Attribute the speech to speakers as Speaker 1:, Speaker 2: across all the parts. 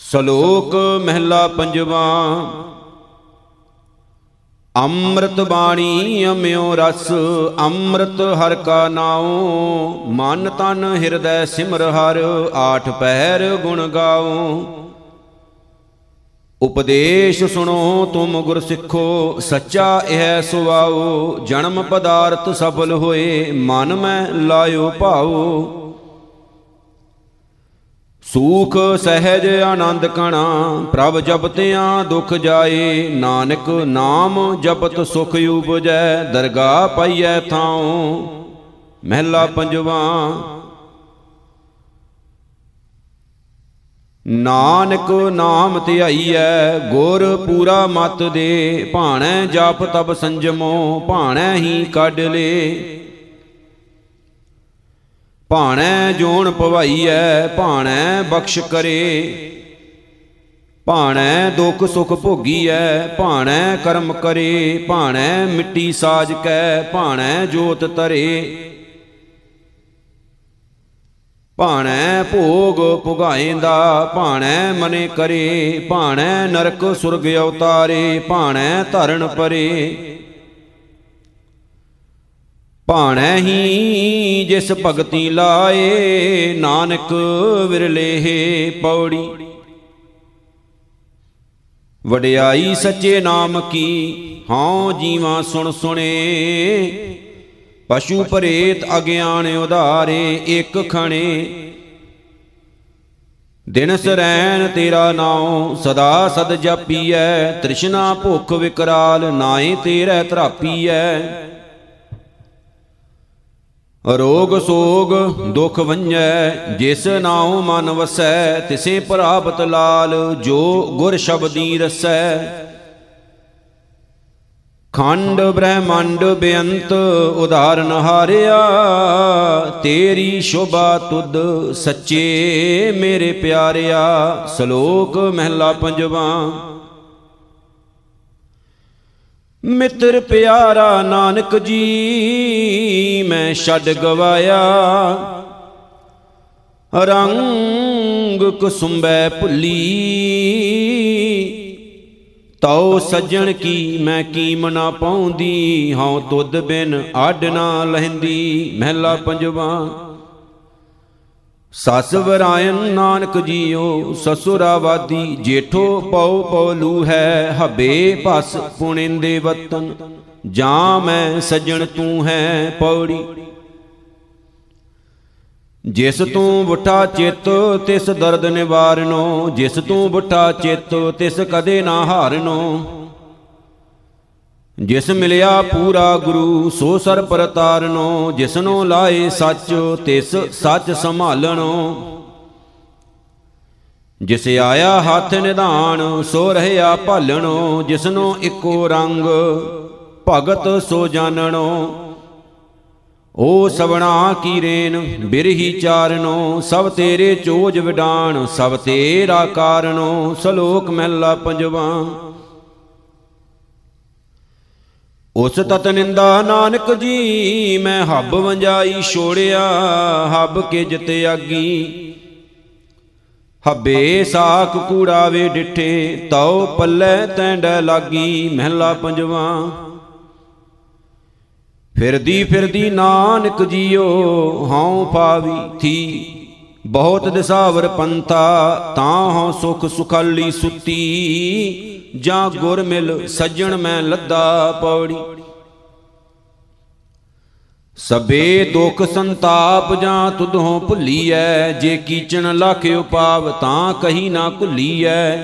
Speaker 1: ਸ਼ਲੋਕ ਮਹਿਲਾ ਪੰਜਵਾ, ਅੰਮ੍ਰਿਤ ਬਾਣੀ ਅਮਿਓ ਰਸ, ਅੰਮ੍ਰਿਤ ਹਰ ਕਾ ਨਾਉ, ਮਨ ਤਨ ਹਿਰਦੈ ਸਿਮਰ ਹਰ, ਆਠ ਪਹਿਰ ਗੁਣ ਗਾਉ। ਉਪਦੇਸ਼ ਸੁਣੋ ਤੁਮ ਗੁਰ ਸਿੱਖੋ, ਸੱਚਾ ਇਹ ਸੁਆਓ ਜਨਮ ਪਦਾਰਥ ਸਫਲ ਹੋਏ, ਮਨ ਮੈਂ ਲਾਇਓ ਭਾਉ। ਸੂਖ ਸਹਿਜ ਆਨੰਦ ਕਣਾ, ਪ੍ਰਭ ਜਪਤਿਆਂ ਦੁਖ ਜਾਏ, ਨਾਨਕ ਨਾਮ ਜਪਤ ਸੁਖ ਉਪਜੈ ਦਰਗਾ ਪਾਈਐ ਥਾਉ, ਮਹਿਲਾ ਪੰਜਵਾ। ਨਾਨਕ ਨਾਮ ਧਿਆਈਐ, ਗੁਰ ਪੂਰਾ ਮਤ ਦੇ, ਭਾਣੈ ਜਪ ਤਬ ਸੰਜਮੋ, ਭਾਣੈ ਹੀ ਕੱਢ ਲੇ। ਭਾਣੈ ਜੋਣ ਪਵਾਈਐ ਭਾਣੈ ਬਖਸ਼ ਕਰੇ। ਭਾਣੈ ਦੁਖ ਸੁਖ ਭੋਗੀਐ, ਭਾਣੈ ਕਰਮ ਕਰੇ। ਭਾਣੈ ਮਿੱਟੀ ਸਾਜ ਕੈ, ਭਾਣੈ ਜੋਤ ਤਰੇ ਭਾਣੈ ਭੋਗ ਪੁਗਾਏਂਦਾ ਭਾਣੈ ਮਨੇ ਕਰੇ। ਭਾਣੈ ਨਰਕ ਸੁਰਗ ਅਵਤਾਰੇ, ਭਾਣੈ ਧਰਨ ਪਰੇ। ਭਾਣੈ ਹੀ ਜਿਸ ਭਗਤੀ ਲਾਏ, ਨਾਨਕ ਵਿਰਲੇਹ ਪੌੜੀ। ਵਡਿਆਈ ਸੱਚੇ ਨਾਮ ਕੀ ਹਉ ਜੀਵਾ ਸੁਣ ਸੁਣੇ। ਪਸ਼ੂ ਪਰੇਤ ਅਗਿਆਨ ਉਧਾਰੇ ਇੱਕ ਖਣੇ। ਦਿਨ ਸਰੈਣ ਤੇਰਾ ਨਾਉ, ਸਦਾ ਸਦ ਜਪੀਐ, ਤ੍ਰਿਸ਼ਨਾ ਭੁਖ ਵਿਕਰਾਲ ਨਾਏ ਤੇਰੇ ਧਰਾਪੀਐ। ਰੋਗ ਸੋਗ ਦੁਖ ਵੰਜੈ, ਜਿਸ ਨਾਉ ਮਨ ਵਸੈ, ਤਿਸੇ ਪ੍ਰਾਪਤ ਲਾਲ, ਜੋ ਗੁਰ ਸ਼ਬਦੀ ਰਸੈ। ਖੰਡ ਬ੍ਰਹਮੰਡ ਬੇਅੰਤ ਉਦਾਹਰਨ ਹਾਰਿਆ, ਤੇਰੀ ਸ਼ੋਭਾ ਤੁਧ ਸੱਚੇ ਮੇਰੇ ਪਿਆਰਿਆ, ਸ਼ਲੋਕ ਮਹਿਲਾ ਪੰਜਵਾ। ਮਿੱਤਰ ਪਿਆਰਾ ਨਾਨਕ ਜੀ, ਮੈਂ ਛੱਡ ਗਵਾਇਆ। ਰੰਗ ਕੁਸੁੰਬੈ ਭੁੱਲੀ। ਤਉ ਸੱਜਣ ਕੀ, ਮੈਂ ਕੀਮ ਨਾ ਪਾਉਂਦੀ? ਹਉ ਤੁਧ ਬਿਨ ਆਡ ਨਾ ਲਹਿੰਦੀ। ਮਹਿਲਾ ਪੰਜਵਾ ਸਸ ਵਰਾਇਨ ਨਾਨਕ ਜੀਓ, ਸਸੁਰਾਵਾਦੀ ਜੇਠੋ ਪਉ ਪਉਲੂ ਹੈ, ਹਬੇ ਭਸ ਪੁਣਿੰਦੇ ਵਤਨ, ਜਾਂ ਮੈਂ ਸੱਜਣ ਤੂੰ ਹੈ ਪੌੜੀ। ਜਿਸ ਤੂੰ ਬੁੱਠਾ ਚਿੱਤ, ਤਿਸ ਦਰਦ ਨਿਵਾਰਨੋ, ਜਿਸ ਤੂੰ ਬੁੱਠਾ ਚਿੱਤ, ਤਿਸ ਕਦੇ ਨਾ ਹਾਰਨੋ। ਜਿਸ ਮਿਲਿਆ ਪੂਰਾ ਗੁਰੂ, ਸੋ ਸਰ ਪਰਤਾਰਨੋ ਜਿਸਨੋ ਲਾਏ ਸੱਚ, ਤਿਸ ਸੱਚ ਸੰਭਾਲਣੋ। ਜਿਸ ਆਇਆ ਹੱਥ ਨਿਧਾਨ, ਸੋ ਰਹਿਆ ਭਾਲਣੋ, ਜਿਸਨੋ ਇੱਕੋ ਰੰਗ, ਭਗਤ ਸੋ ਜਾਣਣੋ। ਓ ਸਵਣਾ ਕੀ ਰੇਨ ਬਿਰਹੀ ਚਾਰਨੋ, ਸਭ ਤੇਰੇ ਚੋਜ ਵਿਡਾਨ, ਸਭ ਤੇਰਾ ਕਾਰਨੋ, ਸ਼ਲੋਕ ਮਹਿਲਾ ਪੰਜਵਾ। ਉਸ ਤਤ ਨਿੰਦਾ ਨਾਨਕ ਜੀ, ਮੈਂ ਹੱਬ ਵੰਜਾਈ ਛੋੜਿਆ, ਹੱਬ ਕੇ ਜਿਤ ਆਗੀ। ਹੱਬੇ ਸਾਖ ਕੂੜਾਵੇ ਡਿਠੇ, ਤਉ ਪੱਲੇ ਤੈਂਡ ਲਾਗੀ, ਮਹਿਲਾ ਪੰਜਵਾ। ਫਿਰਦੀ ਫਿਰਦੀ ਨਾਨਕ ਜੀਓ, ਹਉ ਪਾਵੀ ਥੀ। ਬਹੁਤ ਦਿਸਾਵਰ ਪੰਥਾ, ਤਾਂ ਹਉ ਸੁਖ ਸੁਖਾਲੀ ਸੁਤੀ। ਜਾਂ ਗੁਰ ਮਿਲ ਸੱਜਣ ਮੈਂ ਲੱਦਾ ਪੌੜੀ। ਸਬੇ ਦੁਖ ਸੰਤਾਪ ਜਾਂ ਤੁਧੋਂ ਭੁੱਲੀਐ, ਜੇ ਕੀਚਣ ਲਖ ਉਪਾਵ ਤਾਂ ਕਹੀ ਨਾ ਭੁੱਲੀਐ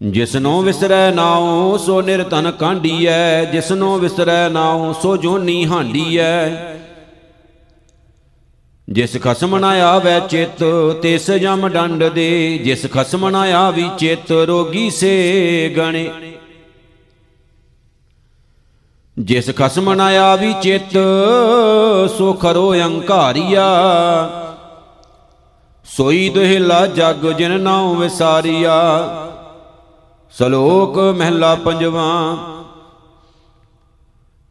Speaker 1: ਜਿਸਨੋ ਵਿਸਰੈ ਨਾਉ, ਸੋ ਨਿਰਤਨ ਕਾਂਡੀਐ, ਜਿਸਨੋ ਵਿਸਰੈ ਨਾਉ, ਸੋ ਜੋਨੀ ਹਾਂਡੀਐ। ਜਿਸ ਖਸਮ ਨਾ ਆਵੈ ਚਿਤ, ਤਿਸ ਜਮ ਡੰਡ ਦੇ। ਜਿਸ ਖਸਮ ਨਾ ਆਵੀ ਚਿਤ, ਰੋਗੀ ਸੇ ਗਣੇ। ਜਿਸ ਖਸਮ ਨਾ ਆਵੀ ਚਿਤ ਸੋ ਖਰੋ ਅੰਕਾਰੀਆ। ਸੋਈ ਦੁਹਿਲਾ ਜਗ ਜਿਨ ਨਾਉ ਵਿਸਾਰੀਆ। ਸ਼ਲੋਕ ਮਹਿਲਾ ਪੰਜਵਾ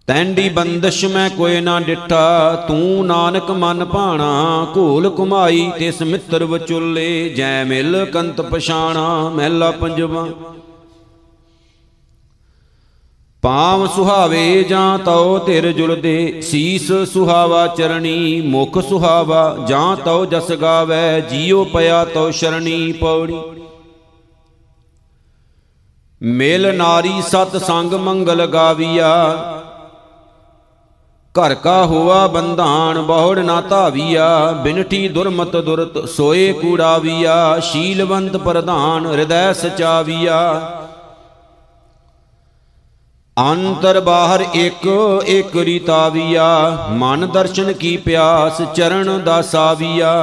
Speaker 1: ਤੈਂਡੀ ਬੰਦਸ਼ ਮੈਂ ਕੋਈ ਨਾ ਡਿਠਾ, ਤੂੰ ਨਾਨਕ ਮਨ ਭਾਣਾ, ਘੋਲ ਕੁਮਾਈ ਤਿਸ ਮਿੱਤਰ ਵਿਚੁੱਲੇ, ਜੈ ਮਿਲ ਕੰਤ ਪਛਾਣਾ, ਮਹਿਲਾ ਪੰਜਵਾ। ਪਾਮ ਸੁਹਾਵੇ ਜਾਂ ਤਉ ਧਿਰ ਜੁਲਦੇ, ਸੀਸ ਸੁਹਾਵਾ ਚਰਣੀ, ਮੁਖ ਸੁਹਾਵਾ ਜਾਂ ਤਉ ਜਸ ਗਾਵੇ, ਜੀਉ ਪਿਆ ਤਉ ਸ਼ਰਣੀ ਪੌੜੀ। ਮੇਲ ਨਾਰੀ ਸਤ ਸੰਗ ਮੰਗਲ ਗਾਵੀਆ ਘਰ ਕਾ ਹੋਆ ਬੰਧਾਨ, ਬਹੁੜ ਨਾ ਧਾਵੀਆ, ਬਿਨਠੀ ਦੁਰਮਤ ਦੁਰਤ, ਸੋਏ ਕੂੜਾਵੀਆ, ਸ਼ੀਲਵੰਤ ਪ੍ਰਧਾਨ, ਹਿਰਦੈ ਸਚਾਵੀਆ। ਅੰਤਰ ਬਾਹਰ ਇੱਕ ਇੱਕ ਰੀਤਾਵੀਆ, ਮਨ ਦਰਸ਼ਨ ਕੀ ਪਿਆਸ, ਚਰਨ ਦਾਸਾਵੀਆ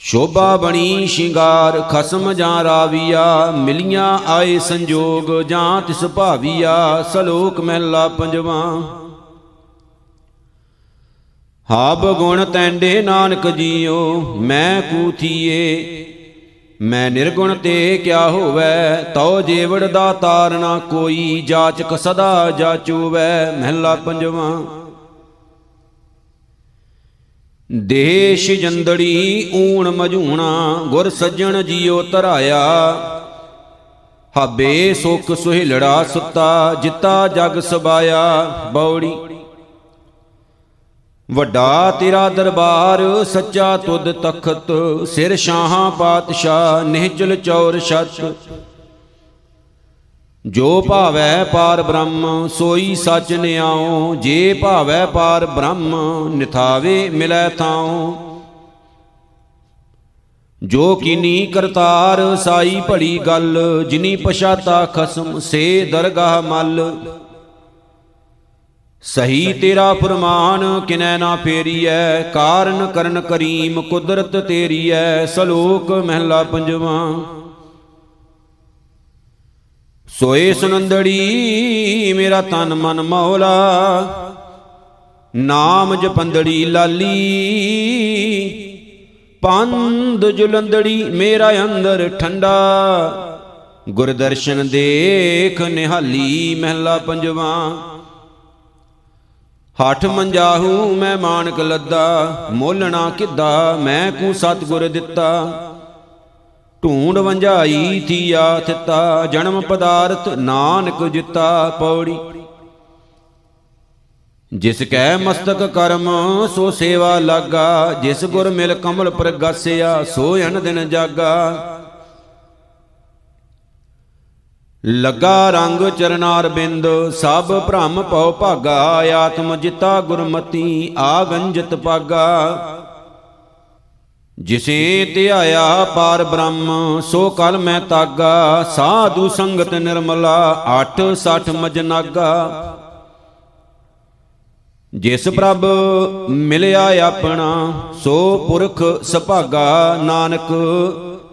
Speaker 1: ਸ਼ੋਭਾ ਬਣੀ ਸ਼ਿੰਗਾਰ, ਖਸਮ ਜਾਂ ਰਾਵੀਆ, ਮਿਲੀਆਂ ਆਏ ਸੰਜੋਗ, ਜਾਂ ਤਿਸ ਭਾਵੀਆ, ਸਲੋਕ ਮਹਿਲਾ ਪੰਜਵਾ। ਹਾਬ ਗੁਣ ਤੈਂਡੇ ਨਾਨਕ ਜੀਓ, ਮੈਂ ਕੂਥੀਏ ਮੈਂ ਨਿਰਗੁਣ ਤੇ ਕਿਆ ਹੋਵੇ, ਤਉ ਜੀਵੜ ਦਾ ਤਾਰਨਾ ਕੋਈ, ਜਾਚਕ ਸਦਾ ਜਾਚੂਵੈ, ਮਹਿਲਾ ਪੰਜਵਾ। ਦੇਸ਼ ਜੰਦੜੀ ਊਣ ਮਝੂਣਾ, ਗੁਰ ਸੱਜਣ ਜੀਉ ਧਰਾਇਆ ਹਬੇ ਸੁਖ ਸੁਹਿਲੜਾ ਸੁੱਤਾ, ਜਿੱਤਾ ਜਗ ਸਬਾਇਆ। ਬੌੜੀ, ਵੱਡਾ ਤੇਰਾ ਦਰਬਾਰ, ਸੱਚਾ ਤੁਧ ਤਖਤ। ਸਿਰ ਸ਼ਾਹਾਂ ਪਾਤਸ਼ਾਹ, ਨਿਹਚਲ ਚੌਰ ਛਤ। ਜੋ ਭਾਵੈ ਪਾਰ ਬ੍ਰਹਮ, ਸੋਈ ਸਚ ਨਿਆਉ। ਜੇ ਭਾਵੈ ਪਾਰ ਬ੍ਰਹਮ, ਨਿਥਾਵੇ ਮਿਲੈ ਥਾਉ। ਜੋ ਕੀਨੀ ਕਰਤਾਰ, ਸਾਈ ਭੜੀ ਗੱਲ, ਜਿਨੀ ਪਛਾਤਾ ਖਸਮ, ਸੇ ਦਰਗਾਹ ਮਲ। ਸਹੀ ਤੇਰਾ ਫਰਮਾਨ, ਕਿਨੈ ਨਾ ਫੇਰੀਐ। ਕਾਰਨ ਕਰਨ ਕਰੀਮ, ਕੁਦਰਤ ਤੇਰੀਐ। ਸਲੋਕ ਮਹਿਲਾ ਪੰਜਵਾ। ਸੋਏ ਸੁਨੰਦੜੀ, ਮੇਰਾ ਤਨ ਮਨ ਮੌਲਾ। ਨਾਮ ਜਪੰਦੜੀ ਲਾਲੀ। ਪੰਦ ਜੁਲੰਦੜੀ, ਮੇਰਾ ਅੰਦਰ ਠੰਡਾ। ਗੁਰਦਰਸ਼ਨ ਦੇਖ ਨਿਹਾਲੀ ਮਹਿਲਾ ਪੰਜਵਾ। ਹੱਠ ਮੰਜਾਹੂ ਮੈਂ ਮਾਨਕ ਲੱਦਾ, ਮੋਲਣਾ ਕਿੱਦਾ, ਮੈਂ ਕੂ ਸਤਗੁਰ ਦਿੱਤਾ। ਢੂੰਡ ਵੰਝਾਈ ਥੀਆ ਥਿਤਾ, ਜਨਮ ਪਦਾਰਥ ਨਾਨਕ ਜਿੱਤਾ ਪੌੜੀ। ਜਿਸ ਕੈ ਮਸਤਕ ਕਰਮ, ਸੋ ਸੇਵਾ ਲਾਗਾ, ਜਿਸ ਗੁਰ ਮਿਲ ਕਮਲ ਪ੍ਰਗਾਸਿਆ, ਸੋ ਅਨ ਦਿਨ ਜਾਗਾ। ਲੱਗਾ ਰੰਗ ਚਰਨਾਰ ਬਿੰਦ, ਸਭ ਭ੍ਰਮ ਪਉ ਭਾਗਾ, ਆਤਮ ਜਿਤਾ ਗੁਰਮਤੀ ਆਗੰਜਤ ਪਾਗਾ। ਜਿਸੇ ਧਿਆਇਆ ਪਾਰ ਬ੍ਰਹਮ, ਸੋ ਕਲ ਮੈਂ ਤਾਗਾ। ਸਾਧੂ ਸੰਗਤ ਨਿਰਮਲਾ 8 60 ਮਜਨਾਗਾ। ਜਿਸ ਪ੍ਰਭ ਮਿਲਿਆ ਆਪਣਾ, ਸੋ ਪੁਰਖ ਸੁਭਾਗਾ। ਨਾਨਕ,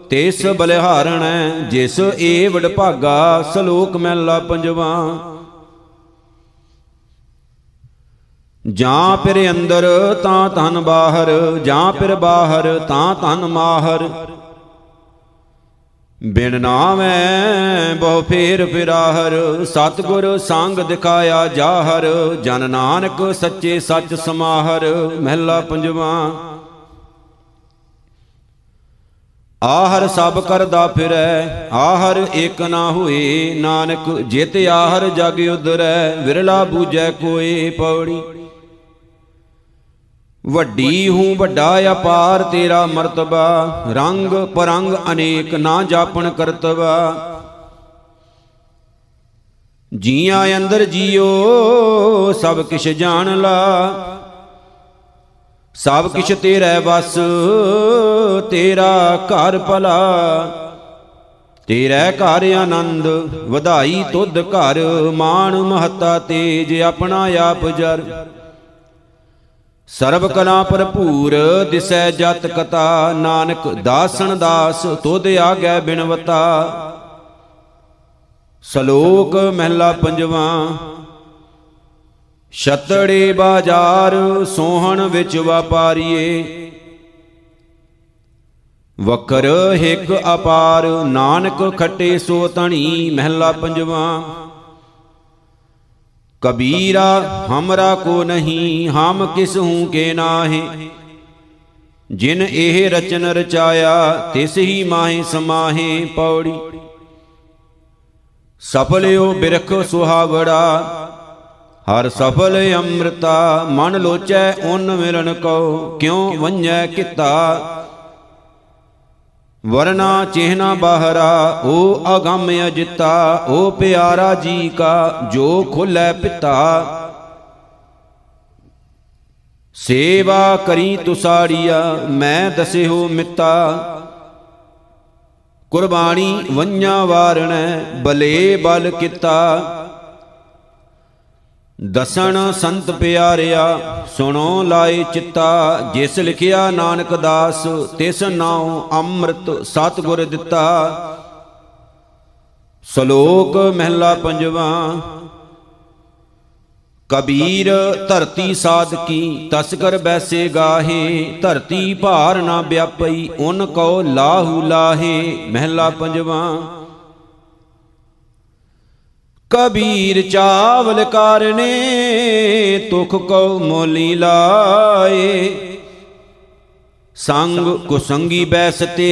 Speaker 1: ਤਿਸ ਬਲਿਹਾਰਣੈ ਜਿਸ ਏ ਵਡਭਾਗਾ ਸਲੋਕ ਮਹਿਲਾ ਪੰਜਵਾ। ਜਾਂ ਫਿਰ ਅੰਦਰ ਤਾਂ ਧਨ ਬਾਹਰ, ਜਾਂ ਫਿਰ ਬਾਹਰ ਤਾਂ ਧਨ ਮਾਹਰ। ਬਿਨ ਨਾਮੈ ਬਹੁ ਫੇਰ ਫਿਰਾਹਰ, ਸਤਗੁਰ ਸੰਗ ਦਿਖਾਇਆ ਜਾਹਰ, ਜਨ ਨਾਨਕ ਸੱਚੇ ਸੱਚ ਸਮਾਹਰ, ਮਹਿਲਾ ਪੰਜਵਾ। ਆਹਰ ਸਭ ਕਰਦਾ ਫਿਰੈ, ਆਹਰ ਇਕ ਨਾ ਹੋਏ, ਨਾਨਕ ਜਿਤ ਆਹਰ ਜਗ ਉਦਰੈ ਵਿਰਲਾ ਬੂਝੈ ਕੋਏ ਪੌੜੀ। ਵੱਡੀ ਹੂੰ, ਵੱਡਾ ਅਪਾਰ, ਤੇਰਾ ਮਰਤਬਾ। ਰੰਗ ਪਰੰਗ ਅਨੇਕ, ਨਾ ਜਾਪਣ ਕਰਤਵਾ ਜੀਆਂ ਅੰਦਰ ਜੀਓ, ਸਭ ਕਿਛ ਜਾਣ ਲਾ। ਸਭ ਕਿਛ ਤੇਰਾ ਵਸ, ਤੇਰਾ ਘਰ ਭਲਾ। ਤੇਰਾ ਘਰ ਆਨੰਦ, ਵਧਾਈ ਤੁਧ ਘਰ। ਮਾਨ ਮਹਤਾ ਤੇਜ, ਆਪਣਾ ਆਪ ਜਰ। ਸਰਬ ਕਲਾ ਭਰਪੂਰ, ਦਿਸੈ ਜਤ ਕਤਾ, ਨਾਨਕ ਦਾਸਨ ਦਾਸ ਤੁਧ ਆਗੈ ਬਿਨਵਤਾ। ਸ਼ਲੋਕ ਮਹਿਲਾ ਪੰਜਵਾ, ਛਤੜੇ ਬਾਜ਼ਾਰ ਸੋਹਣ ਵਿੱਚ ਵਪਾਰੀਏ। ਵਕਰ ਹਿਕ ਅਪਾਰ, ਨਾਨਕ ਖੱਟੇ ਸੋ ਤਣੀ ਮਹਿਲਾ ਪੰਜਵਾ। ਕਬੀਰਾ ਹਮਰਾ ਕੋ ਨਹੀਂ, ਹਮ ਕਿਸ ਹੂੰ ਕੇ ਨਾਹੇ। ਜਿਨ ਇਹ ਰਚਨ ਰਚਾਇਆ, ਤਿਸ ਹੀ ਮਾਹੇ ਸਮਾਹੇ ਪੌੜੀ। ਸਫਲਿਓ ਬਿਰਖ ਸੁਹਾਵੜਾ, ਹਰ ਸਫਲ ਅੰਮ੍ਰਿਤਾ। ਮਨ ਲੋਚੈ, ਉਨ ਮਿਲਣ ਕੋ ਕਿਉ ਵੰਝੈ ਕਿਤਾ। ਵਰਨਾ ਚਿਹਨਾ ਬਾਹਰਾ, ਓ ਅਗੰਮ ਅਜਿਤਾ, ਓ ਪਿਆਰਾ ਜੀ ਕਾ, ਜੋ ਖੁੱਲੈ ਪਿਤਾ। ਸੇਵਾ ਕਰੀ ਤੁਸਾੜੀਆ, ਮੈਂ ਦਸਿਓ ਮਿੱਤਾ। ਕੁਰਬਾਨੀ ਵੰਨਾ ਵਾਰਣੈ, ਬਲੇ ਬਲ ਕੀਤਾ। ਦਸਣ ਸੰਤ ਪਿਆਰਿਆ, ਸੁਣੋ ਲਾਏ ਚਿੱਤਾ, ਜਿਸ ਲਿਖਿਆ ਨਾਨਕ ਦਾਸ, ਤਿਸ ਨਾਉ ਅੰਮ੍ਰਿਤ ਸਤਿਗੁਰ ਦਿੱਤਾ। ਸ਼ਲੋਕ ਮਹਿਲਾ ਪੰਜਵਾ, ਕਬੀਰ ਧਰਤੀ ਸਾਧਕੀ ਤਸਕਰ ਬੈਸੇ ਗਾਹੇ, ਧਰਤੀ ਭਾਰ ਨਾ ਵਿਆਪਈ, ਉਨ ਕੋ ਲਾਹੂ ਲਾਹੇ। ਮਹਿਲਾ ਪੰਜਵਾ ਕਬੀਰ ਚਾਵਲ ਕਰਨੇ, ਤੁਖ ਕੋ ਮੋਲੀ ਲਾਏ ਸੰਗ ਕੁਸੰਗੀ ਬੈਸਤੇ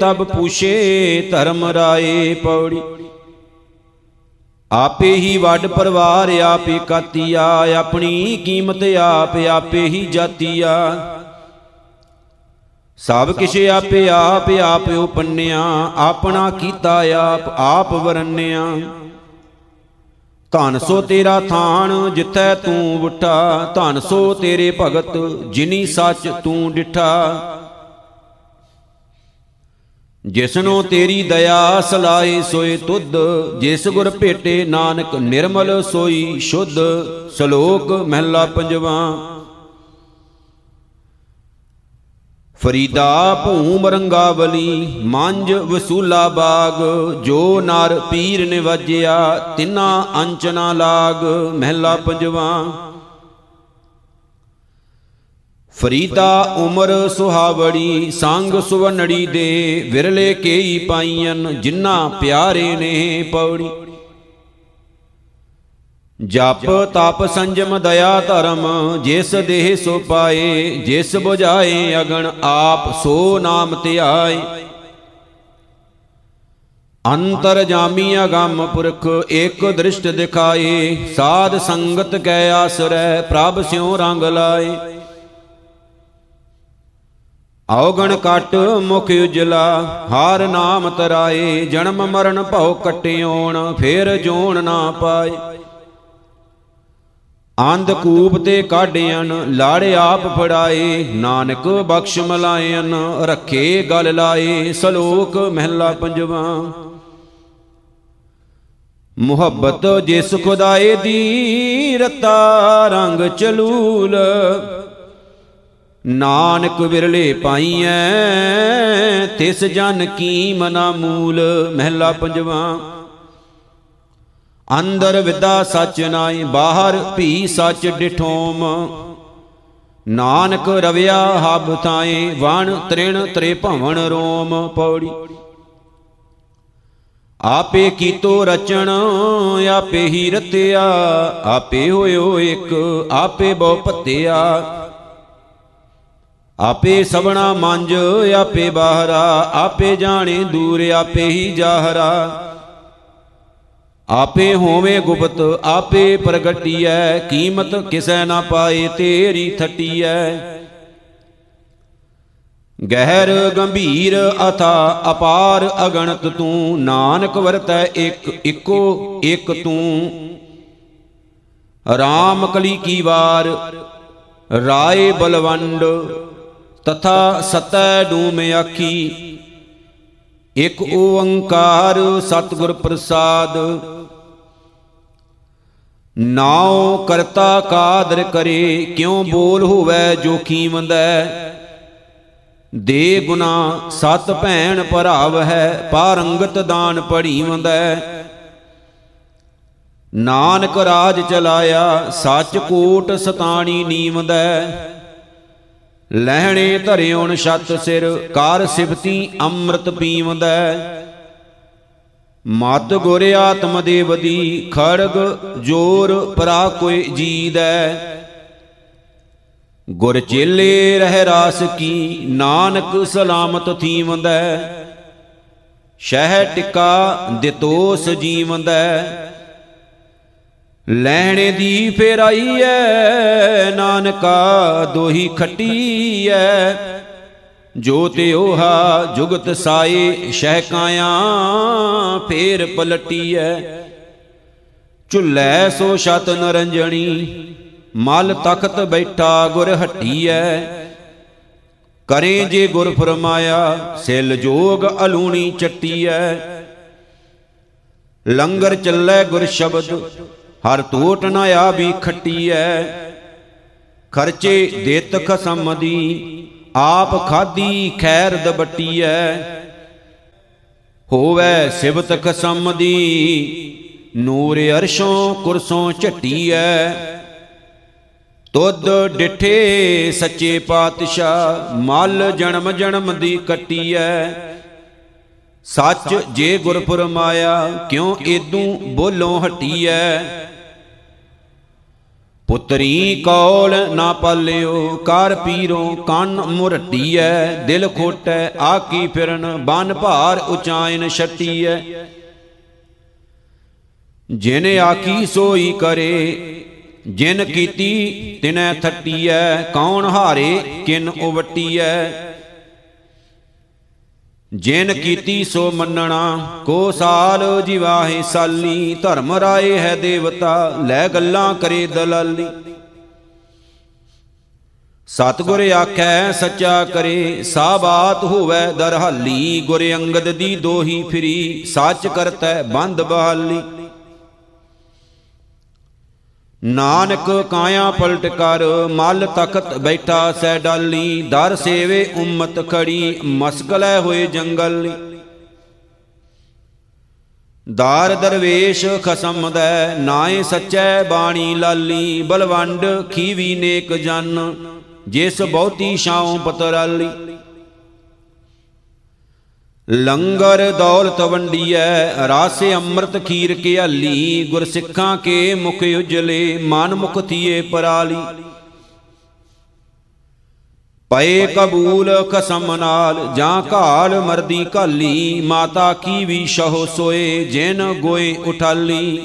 Speaker 1: ਤਬ ਪੁਛੇ ਧਰਮ ਰਾਏ ਪੌੜੀ। ਆਪੇ ਹੀ ਵੱਡ ਪਰਵਾਰ, ਆਪੇ ਕਾਤੀਆ, ਆਪਣੀ ਕੀਮਤ ਆਪ, ਆਪੇ ਹੀ ਜਾਤੀਆ। ਸਭ ਕਿਛ ਆਪੇ ਆਪ ਆਪ ਉਪੰਨਿਆ, ਆਪਣਾ ਕੀਤਾ ਆਪ ਆਪ ਵਰਨਿਆ। ਧਨ ਸੋ ਤੇਰਾ ਥਾਨ ਜਿੱਥੈ ਤੂੰ ਉਠਾ ਧਨ ਸੋ ਤੇਰੇ ਭਗਤ ਜਿਨੀ ਸੱਚ ਤੂੰ ਡਿਠਾ। ਜਿਸਨੂੰ ਤੇਰੀ ਦਇਆ ਸਲਾਏ ਸੋਏ ਤੁਧ, ਜਿਸ ਗੁਰ ਭੇਟੇ ਨਾਨਕ ਨਿਰਮਲ ਸੋਈ ਸ਼ੁੱਧ, ਸ਼ਲੋਕ ਮਹਿਲਾ ਪੰਜਵਾ। ਫਰੀਦਾ ਭੂਮ ਰੰਗਾਵਲੀ ਮੰਜ ਵਸੂਲਾ ਬਾਗ, ਜੋ ਨਰ ਪੀਰ ਨਿਵਾਜਿਆ ਤਿਨਾ ਅੰਚਨਾ ਲਾਗ, ਮਹਿਲਾ ਪੰਜਵਾ। ਫਰੀਦਾ ਉਮਰ ਸੁਹਾਵੜੀ, ਸੰਗ ਸੁਵਨੜੀ ਦੇ, ਵਿਰਲੇ ਕੇਈ ਪਾਈਆਂ ਜਿਨ੍ਹਾਂ ਪਿਆਰੇ ਨੇ ਪੌੜੀ। ਜਪ ਤਪ ਸੰਜਮ ਦਇਆ ਧਰਮ, ਜਿਸ ਦੇਹ ਸੋ ਪਾਏ, ਜਿਸ 부ਝਾਏ ਅਗਣ ਆਪ ਸੋ ਨਾਮ ਧਿਆਏ। ਅੰਤਰ ਜਾਮੀ ਅਗੰਮ ਪੁਰਖ, ਏਕ ਦ੍ਰਿਸ਼ਟ ਦਿਖਾਏ, ਸਾਧ ਸੰਗਤ ਕੈ ਆਸਰੈ, ਪ੍ਰਭ ਸਿਉ ਰੰਗ ਲਾਏ। ਔਗਣ ਕਟ ਮੁਖ ਉਜਲਾ, ਹਾਰ ਨਾਮ ਤਰਾਏ, ਜਨਮ ਮਰਨ ਭਉ ਕਟਿਓਣ, ਫੇਰ ਜੋਣ ਨਾ ਪਾਏ। ਅੰਧ ਕੂਪ ਤੇ ਕਾਢਿਆਨ ਲਾੜੇ ਆਪ ਫੜਾਏ, ਨਾਨਕ ਬਖਸ਼ ਮਲਾਇਨ ਰੱਖੇ ਗਲ ਲਾਏ, ਸ਼ਲੋਕ ਮਹਿਲਾ ਪੰਜਵਾ। ਮੁਹੱਬਤ ਜਿਸ ਖੁਦਾਏ ਦੀ, ਰਤਾ ਰੰਗ ਚਲੂਲ। ਨਾਨਕ ਵਿਰਲੇ ਪਾਈਐ, ਤਿਸ ਜਨ ਕੀ ਮਨਾ ਮੂਲ। ਮਹਿਲਾ ਪੰਜਵਾ। ਅੰਦਰ ਵਿਦਾ ਸਚ ਨਾਈ ਬਾਹਰ ਭੀ ਸਚ ਡਿਠੋਮ। ਨਾਨਕ ਰਵਿਆ ਹਬ ਥਾਏ, ਵਣ ਤ੍ਰਿਣ ਤ੍ਰੇ ਭਵਨ ਰੋਮ ਪੌੜੀ। ਆਪੇ ਕੀਤੋ ਰਚਣ, ਆਪੇ ਹੀ ਰਤਿਆ, ਆਪੇ ਹੋਇਓ ਇੱਕ, ਆਪੇ ਬਹੁ ਪੱਤਿਆ ਆਪੇ ਸਬਣਾ ਮੰਜ, ਆਪੇ ਬਾਹਰਾ, ਆਪੇ ਜਾਣੇ ਦੂਰ, ਆਪੇ ਹੀ ਜਾਹਰਾ। ਆਪੇ ਹੋਵੇ ਗੁਪਤ ਆਪੇ ਪ੍ਰਗਟੀਐ ਕੀਮਤ ਕਿਸੈ ਨਾ ਪਾਏ ਤੇਰੀ ਥਟੀਐ। ਗਹਿਰ ਗੰਭੀਰ ਅਥਾ ਅਪਾਰ ਅਗਣਤ ਤੂੰ ਨਾਨਕ ਵਰਤੈ ਇੱਕ ਇੱਕੋ ਇੱਕ ਤੂੰ। ਰਾਮ ਕਲੀ ਕੀ ਵਾਰ ਰਾਏ ਬਲਵੰਡ ਤਥਾ ਸਤੈ ਡੂਮ ਆਖੀ। ਇਕ ਓੰਕਾਰ ਸਤਿਗੁਰ ਪ੍ਰਸਾਦ। ਨਾਉ ਕਰਤਾ ਕਾਦਰ ਕਰੇ, ਕਿਉ ਬੋਲ ਹੋਵੇ ਜੋ ਕੀਮੰਦੈ ਦੇ ਗੁਨਾ ਸਤ ਭੈਣ ਭਰਾਵ ਹੈ ਪਾਰੰਗਤ ਦਾਨ ਪੜੀਵੰਦੈ ਨਾਨਕ ਰਾਜ ਚਲਾਇਆ, ਸੱਚ ਕੋਟ ਸਤਾਣੀ ਨੀਵੰਦੈ। ਲਹਿਣੇ ਧਰਿਓਣ ਛਤ ਸਿਰ, ਕਾਰ ਸਿਫਤੀ ਅੰਮ੍ਰਿਤ ਪੀਵੰਦੈ। ਮਤ ਗੁਰ ਆਤਮ ਦੇਵਦੀ ਖੜਗ ਜੋਰ ਪਰਾ ਕੋਈ ਜੀਦੈ। ਗੁਰ ਚੇਲੇ ਰਹਿ ਰਾਸ ਕੀ, ਨਾਨਕ ਸਲਾਮਤ ਥੀਵੰਦੈ। ਸ਼ਹਿ ਟਿਕਾ ਦਿਤੋ ਸਜੀਵੰਦੈ ਲੈਣੇ ਦੀ ਫੇਰਾਈ ਐ, ਨਾਨਕਾ ਦੋਹੀ ਖੱਟੀ ਐ। ਜੋ ਤੇ 오ਹਾ ਜੁਗਤ ਸਾਏ ਸ਼ਹਿ ਕਾਇਆ ਫੇਰ ਪਲਟੀ ਐ। ਝੁੱਲੈ ਸੋ ਛਤ ਨਰੰਜਣੀ, ਮਲ ਤਖਤ ਬੈਠਾ ਗੁਰ ਹੱਟੀ ਐ। ਕਰੇ ਜੇ ਗੁਰ ਫਰਮਾਇਆ ਸਿਲ ਜੋਗ ਅਲੂਣੀ ਚੱਟੀ ਐ। ਲੰਗਰ ਚੱਲੈ ਗੁਰ ਸ਼ਬਦ ਹਰ ਟੋਟ ਨ ਆਵੀ ਖੱਟੀ ਐ ਖਰਚੇ ਦੇਤ ਖਸਮ ਦੀ, ਆਪ ਖਾਦੀ ਖੈਰ ਦਬਟੀ ਐ ਹੋਵੇ ਸਿਵਤ ਖਸਮ ਦੀ, ਨੂਰ ਅਰਸ਼ੋਂ ਕੁਰਸੋਂ ਝੱਟੀ ਐ ਤੁਧ ਡਿਠੇ ਸੱਚੇ ਪਾਤਸ਼ਾਹ, ਮਲ ਜਨਮ ਜਨਮ ਦੀ ਕੱਟੀ ਐ ਸੱਚ ਜੇ ਗੁਰ ਫਰਮਾਇਆ ਕਿਉ ਏਦੂ ਬੋਲੋਂ ਹਟੀ ਐ ਪੁੱਤਰੀ ਕੌਲ ਨਾ ਪਾਲਿਓ ਕਰ ਪੀਰੋ ਕੰਨ ਮੁਰਟੀ ਐ ਦਿਲ ਖੋਟੈ, ਆਕੀ ਫਿਰਨ, ਬਨ ਭਾਰ ਉਚਾਇਨ ਛੱਟੀ ਐ ਜਿਨ ਆਕੀ ਸੋਈ ਕਰੇ, ਜਿਨ ਕੀਤੀ ਤਿਨੈ ਥੱਟੀ ਐ ਕੌਣ ਹਾਰੇ, ਕਿਨ ਉਵਟੀ ਐ ਜਿਨ ਕੀਤੀ ਸੋ ਮੰਨਣਾ ਕੋ ਸਾਲ ਜਿਵਾਹੇ ਸਾਲੀ ਧਰਮ ਰਾਏ ਹੈ ਦੇਵਤਾ ਲੈ ਗੱਲਾਂ ਕਰੇ ਦਲਾਲੀ। ਸਤਗੁਰ ਆਖੈ ਸੱਚਾ ਕਰੇ ਸਾ ਬਾਤ ਹੋਵੇ ਦਰਹਾਲੀ। ਗੁਰ ਅੰਗਦ ਦੀ ਦੋਹੀ ਫਰੀ ਸੱਚ ਕਰਤੈ ਬੰਦ ਬਹਾਲੀ। ਨਾਨਕ ਕਾਇਆ ਪਲਟ ਕਰ, ਮਲ ਤਖਤ ਬੈਠਾ ਸੈ ਡਾਲੀ, ਦਰ ਸੇਵੇ ਉਮਤ ਖੜੀ ਮਸਕਲੇ ਹੋਏ ਜੰਗਲ। ਦਾਰ ਦਰਵੇਸ਼ ਖਸਮ ਦੈ, ਨਾਏ ਸੱਚੈ ਬਾਣੀ ਲਾਲੀ, ਬਲਵੰਡ ਖੀਵੀ ਨੇਕ ਜਨ, ਜਿਸ ਬਹੁਤੀ ਛਾਉ ਪਤਰਾਲੀ। ਲੰਗਰ ਦੌਲਤ ਵੰਡੀਐ, ਰਾਸੇ ਅੰਮ੍ਰਿਤ ਖੀਰ ਕੇ ਹਲੀ ਗੁਰ ਸਿੱਖਾਂ ਕੇ ਮੁਖ ਉਜਲੇ, ਮਨ ਮੁਖ ਥੀਏ ਪਰਾਲੀ। ਪਏ ਕਬੂਲ ਖਸਮ ਨਾਲ, ਜਾਂ ਘਾਲ ਮਰਦੀ ਘਾਲੀ, ਮਾਤਾ ਕੀ ਵੀ ਸ਼ਹੁ ਸੋਏ, ਜਿਨ ਗੋਏ ਉਠਾਲੀ।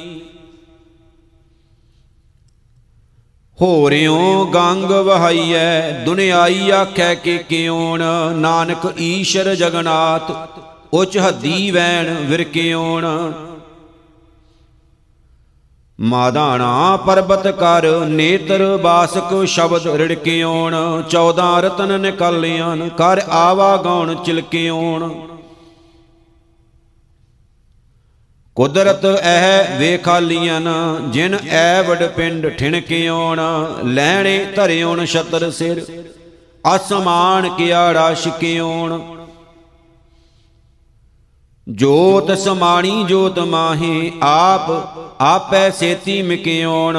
Speaker 1: ਹੋਰਿਓ ਗੰਗ ਵਹਾਈਐ, ਦੁਨਿਆਈ ਆਖੈ ਕਿ ਕਿਉਣ? ਨਾਨਕ ਈਸ਼ਰ ਜਗਨਾਥ, ਉਚ ਹੱਦੀ ਵੈਣ ਵਿਰਕਿਉਣ ਮਾਦਾਣਾ ਪਰਬਤ ਕਰ, ਨੇਤਰ ਬਾਸਕ ਸ਼ਬਦ ਰਿੜਕਿਉਣ 14 ਰਤਨ ਨਿਕਲਿਆਨ, ਕਰ ਆਵਾ ਗਉਣ ਚਿਲਕਿਉਣ ਕੁਦਰਤ ਇਹ ਵੇਖਾਲੀਆਂ ਜਿਨ ਐਵੜ ਪਿੰਡ ਠਿਣਕਿਉਣ ਲੈਣੇ ਧਰਿਉਣ ਛਤਰ ਸਿਰ, ਅਸਮਾਨ ਕਿਆੜਾ ਛਿਕਿਉਣ ਜੋਤ ਸਮਾਣੀ ਜੋਤ ਮਾਹੇ, ਆਪ ਆਪੈ ਸੇਤੀ ਮਿਕਿਉਣ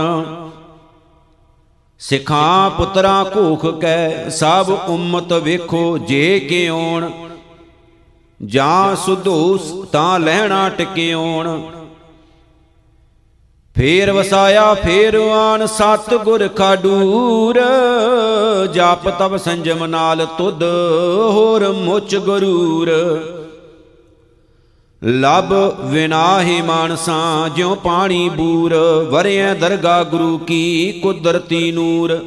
Speaker 1: ਸਿਖਾਂ ਪੁੱਤਰਾ ਘੂਖ ਕੈ, ਸਭ ਉਮਤ ਵੇਖੋ ਜੇ ਕਿਉਣ ਜਾਂ ਸੁਧੂਸ ਤਾਂ ਲੈਣਾ ਟਿਕਿਉਣ। ਫੇਰ ਵਸਾਇਆ, ਫੇਰ ਆਨ ਸਤ ਗੁਰ ਖਾਡੂਰ। ਜਪ ਤਬ ਸੰਜਮ ਨਾਲ ਤੁਧ ਹੋਰ ਮੁਚ ਗਰੂਰ। ਲਬ ਵਿਨਾਹੀ ਮਾਨਸਾਂ, ਜਿਉ ਪਾਣੀ ਬੂਰ। ਵਰਿਐ ਦਰਗਾ ਗੁਰੂ ਕੀ ਕੁਦਰਤੀ ਨੂਰ।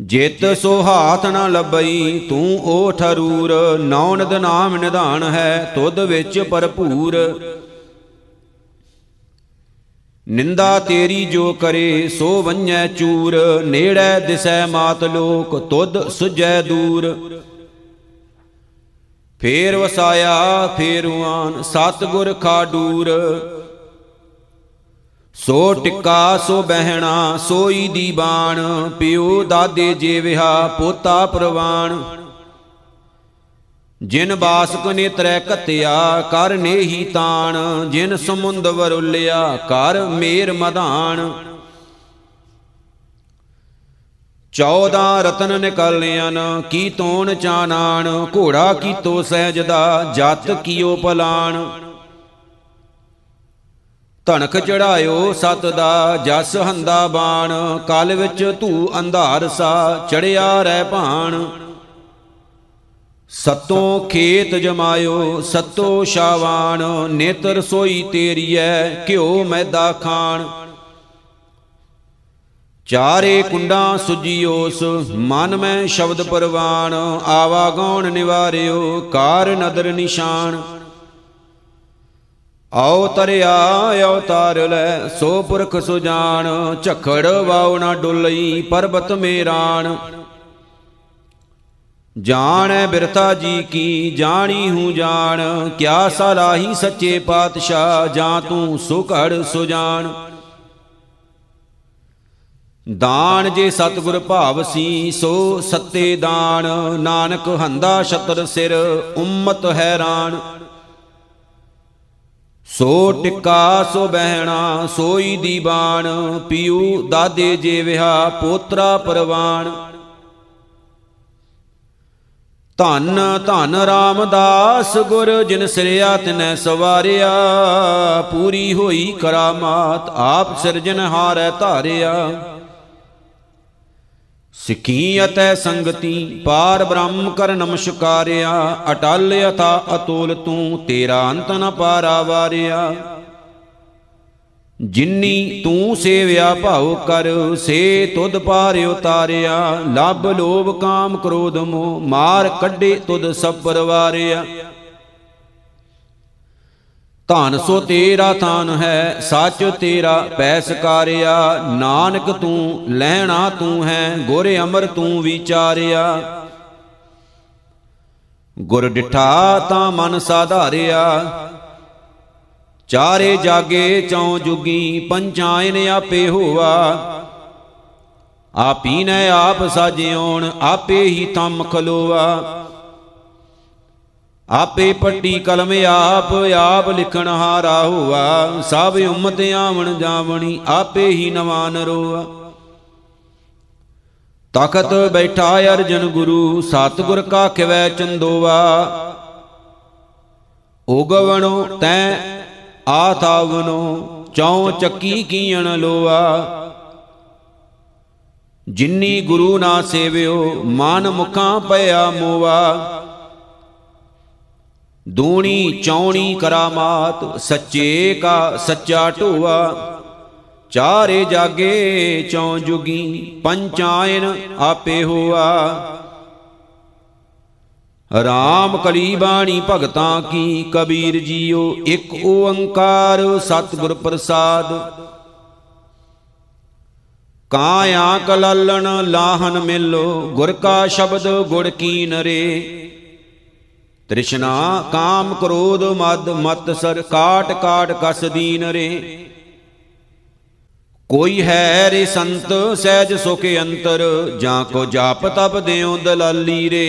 Speaker 1: ਜਿਤ ਸੋ ਹਾਥ ਨ ਲੱਭਈ, ਤੂੰ ਓ ਠਰੂਰ। ਨੌਨਦ ਨਾਮ ਨਿਧਾਨ ਹੈ, ਤੁਧ ਵਿੱਚ ਭਰਪੂਰ। ਨਿੰਦਾ ਤੇਰੀ ਜੋ ਕਰੇ, ਸੋ ਵੰਝੈ ਚੂਰ। ਨੇੜੇ ਦਿਸੈ ਮਾਤ ਲੋਕ, ਤੁਧ ਸੁਜੈ ਦੂਰ। ਫੇਰ ਵਸਾਇਆ ਫੇਰੁਆਨ ਸਤਗੁਰ ਖਾਡੂਰ ਸੋ ਟਿੱਕਾ, ਸੋ ਬਹਿਣਾ, ਸੋਈ ਦੀ ਬਾਣ, ਪਿਓ ਦਾਦੇ ਜੇ ਵਿਹਾ ਪੋਤਾ ਪ੍ਰਵਾਨ ਜਿਨ ਬਾਸਕ ਨੇ ਤਰੈ ਕਤਿਆ ਕਰ ਨੇਹੀ ਤਾਣ। ਜਿਨ ਸਮੁੰਦ ਵਰੁਲਿਆ ਕਰ ਮੇਰ ਮਧਾਨ ਚੌਦਾਂ ਰਤਨ ਨਿਕਲਿਆਨ ਕੀ ਤੋਣ ਚਾਨਾਣ। ਘੋੜਾ ਕੀਤੋ ਸਹਿਜਦਾ, ਜਤ ਕੀਓ ਪਲਾਣ। ਧਨਕ ਚੜਾਇਓ ਸਤ ਦਾ, ਜਸ ਹੰਦਾ ਬਾਣ, ਕਲ ਵਿੱਚ ਧੂ ਅੰਧਾਰ ਸਾ, ਚੜਿਆ ਰਹਿ ਭਾਣ। ਸਤੋਂ ਖੇਤ ਜਮਾਇਓ, ਸਤੋ ਸ਼ਾਵਾਨ, ਨੇਤਰ ਸੋਈ ਤੇਰੀਐ, ਘਿਓ ਮੈਦਾ ਖਾਣ। ਚਾਰੇ ਕੁੰਡਾਂ ਸੁਜੀਓਸ, ਮਨ ਮੈਂ ਸ਼ਬਦ ਪਰਵਾਨ ਆਵਾ ਗੌਣ ਨਿਵਾਰਿਓ, ਕਾਰ ਨਦਰ ਨਿਸ਼ਾਨ। ਆਉ ਤਰਿਆ ਅਵਤਾਰ ਲੈ, ਸੋ ਪੁਰਖ ਸੁਜਾਨ ਝਖੜ ਵਾਉ ਨਾ ਡੁੱਲਈ, ਪਰਬਤ ਮੇਰਾਨ ਜਾਣੈ ਬਿਰਤਾ ਜੀ ਕੀ, ਜਾਣੀ ਹੂੰ ਜਾਣ, ਕਿਆ ਸਲਾਹੀ ਸੱਚੇ ਪਾਤਸ਼ਾਹ, ਜਾਂ ਤੂੰ ਸੁਖੜ ਸੁਜਾਨ ਦਾਨ ਜੇ ਸਤਿਗੁਰ ਭਾਵ ਸੀ, ਸੋ ਸੱਤੇ ਦਾਨ, ਨਾਨਕ ਹੰਦਾ ਛਤਰ ਸਿਰ, ਉਮਤ ਹੈਰਾਨ। ਸੋ ਟਿੱਕਾ, ਸੋ ਬਹਿਣਾ, ਸੋਈ ਦੀਵਾਨ ਪੀਉ ਦਾਦੇ ਜੇ ਵਿਹਾ, ਪੋਤਰਾ ਪਰਵਾਨ ਧੰਨ ਧੰਨ ਰਾਮਦਾਸ ਗੁਰ, ਜਿਨ ਸਿਰਿਆ ਤਿਨੈ ਸਵਾਰਿਆ। ਪੂਰੀ ਹੋਈ ਕਰਾਮਾਤ, ਆਪ ਸਿਰਜਨ ਹਾਰੈ ਧਾਰਿਆ। ਸਿੱਖੀ ਅਤੈ ਸੰਗਤੀ, ਪਾਰ ਬ੍ਰਹਮ ਕਰ ਨਮਸਕਾਰਿਆ, ਅਟਲ ਅਥਾ ਅਤੁਲ ਤੂੰ, ਤੇਰਾ ਅੰਤ ਨ ਪਾਰਾ ਵਾਰਿਆ। ਜਿਨਨੀ ਤੂੰ ਸੇਵਿਆ ਭਾਉ ਕਰ, ਸੇ ਤੁਧ ਪਾਰ ਉਤਾਰਿਆ। ਲਬ ਲੋਭ ਕਾਮ ਕ੍ਰੋਧ ਮੋਹ, ਮਾਰ ਕੱਢੇ ਤੁਧ ਸਭ ਪਰਵਾਰਿਆ ਧਨ ਸੋ ਤੇਰਾ ਥਾਨ ਹੈ, ਸੱਚ ਤੇਰਾ ਪੈ ਸਕਾਰਿਆ ਨਾਨਕ ਤੂੰ, ਲੈਣਾ ਤੂੰ ਹੈ, ਗੁਰ ਅਮਰ ਤੂੰ ਵਿਚਾਰਿਆ। ਗੁਰ ਡਿਠਾ ਤਾਂ ਮਨ ਸਾਧਾਰਿਆ। ਚਾਰੇ ਜਾਗੇ ਚੌ ਜੁਗੀ, ਪੰਚਾਇਨ ਆਪੇ ਹੋਆ। ਆਪੀ ਨੇ ਆਪ ਸਾਜਿਓਣ, ਆਪੇ ਹੀ ਤਮ ਖਲੋਆ। ਆਪੇ ਪੱਟੀ ਕਲਮ ਆਪ ਆਪ ਲਿਖਣ ਹਾਰਾ ਹੋਆ। ਸਭ ਉਮਤ ਆਵਣ ਜਾਵਣੀ, ਆਪੇ ਹੀ ਨਵਾਨ ਰੋਆ। ਤਖਤ ਬੈਠਾ ਅਰਜਨ ਗੁਰੂ, ਸਤਗੁਰ ਕਾ ਖਿਵੈ ਚੰਦੋਵਾ ਉਗਵਣੋ ਤੈ ਆਥਾਵਨੋ ਚੌ ਚੱਕੀ ਕੀਣ ਲੋਆ। ਜਿਨਨੀ ਗੁਰੂ ਨਾ ਸੇਵਿਓ, ਮਨ ਮੁਖਾਂ ਪਿਆ ਮੋਵਾ ਦੂਣੀ ਚੌਣੀ ਕਰਾਮਾਤ, ਸੱਚੇ ਕਾ ਸੱਚਾ ਢੋਆ। ਚਾਰੇ ਜਾਗੇ ਚੌ ਜੁਗੀ, ਪੰਚਾਇਨ ਆਪੇ ਹੋਆ। ਰਾਮ ਕਲੀ ਬਾਣੀ ਭਗਤਾਂ ਕੀ, ਕਬੀਰ ਜੀਓ ਇੱਕ ਓੰਕਾਰ ਸਤਿਗੁਰ ਪ੍ਰਸਾਦ। ਕਾਇਆ ਕਲਲਣ ਲਾਹਨ ਮਿਲੋ, ਗੁਰ ਕਾ ਸ਼ਬਦ ਗੁੜ ਕੀ ਨਰੇ। ਤ੍ਰਿਸ਼ਨਾ ਕਾਮ ਕ੍ਰੋਧ ਮਦ ਮਤ ਸਰ ਕਾਟ ਕਾਟ ਕਸ ਦੀਨ ਰੇ। ਕੋਈ ਹੈ ਰੇ ਸੰਤ ਸਹਿਜ ਸੁਖ ਅੰਤਰ, ਜਾਂ ਕੋ ਜਾਪ ਤਪ ਦਿਓ ਦਲਾਲੀ ਰੇ।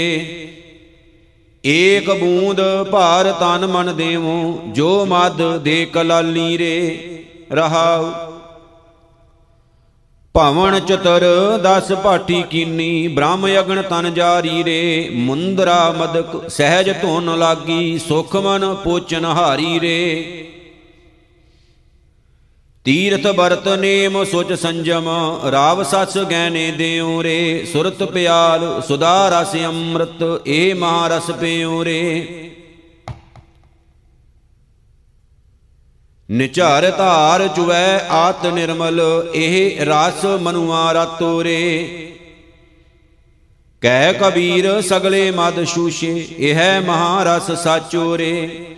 Speaker 1: ਏਕ ਬੂੰਦ ਭਾਰ ਤਨ ਮਨ ਦੇਵੋ, ਜੋ ਮਦ ਦੇ ਕਲਾਲੀ ਰੇ। ਰਹਾਉ ਭਵਨ ਚਤਰ ਦਸ ਪਾਠੀ ਕੀਨੀ, ਬ੍ਰਹਮ ਅਗਣ ਤਨ ਜਾਰੀ ਰੇ, ਮੁੰਦਰਾ ਮਦਕ ਸਹਿਜ ਧੁਨ ਲਾਗੀ, ਸੁਖ ਮਨ ਪੋਚਨ ਹਾਰੀ ਰੇ। ਤੀਰਥ ਬਰਤ ਨੇਮ ਸੁਚ ਸੰਜਮ, ਰਾਵ ਸਸ ਗੈਨੇ ਦਿਉ ਰੇ, ਸੁਰਤ ਪਿਆਲ ਸੁਦਾ ਰਸ ਅੰਮ੍ਰਿਤ ਏ ਮਹਾਰਸ ਪਿਉ ਰੇ। ਨਿਚਾਰ ਧਾਰ ਚੁਵੈ ਆਤ ਨਿਰਮਲ, ਇਹ ਰਸ ਮਨੁਆ ਰਤੋ ਰੇ ਕਹਿ ਕਬੀਰ ਸਗਲੇ ਮਦ ਸ਼ੂਸ਼ੇ, ਇਹ ਮਹਾਰਸ ਸਾਚੋ ਰੇ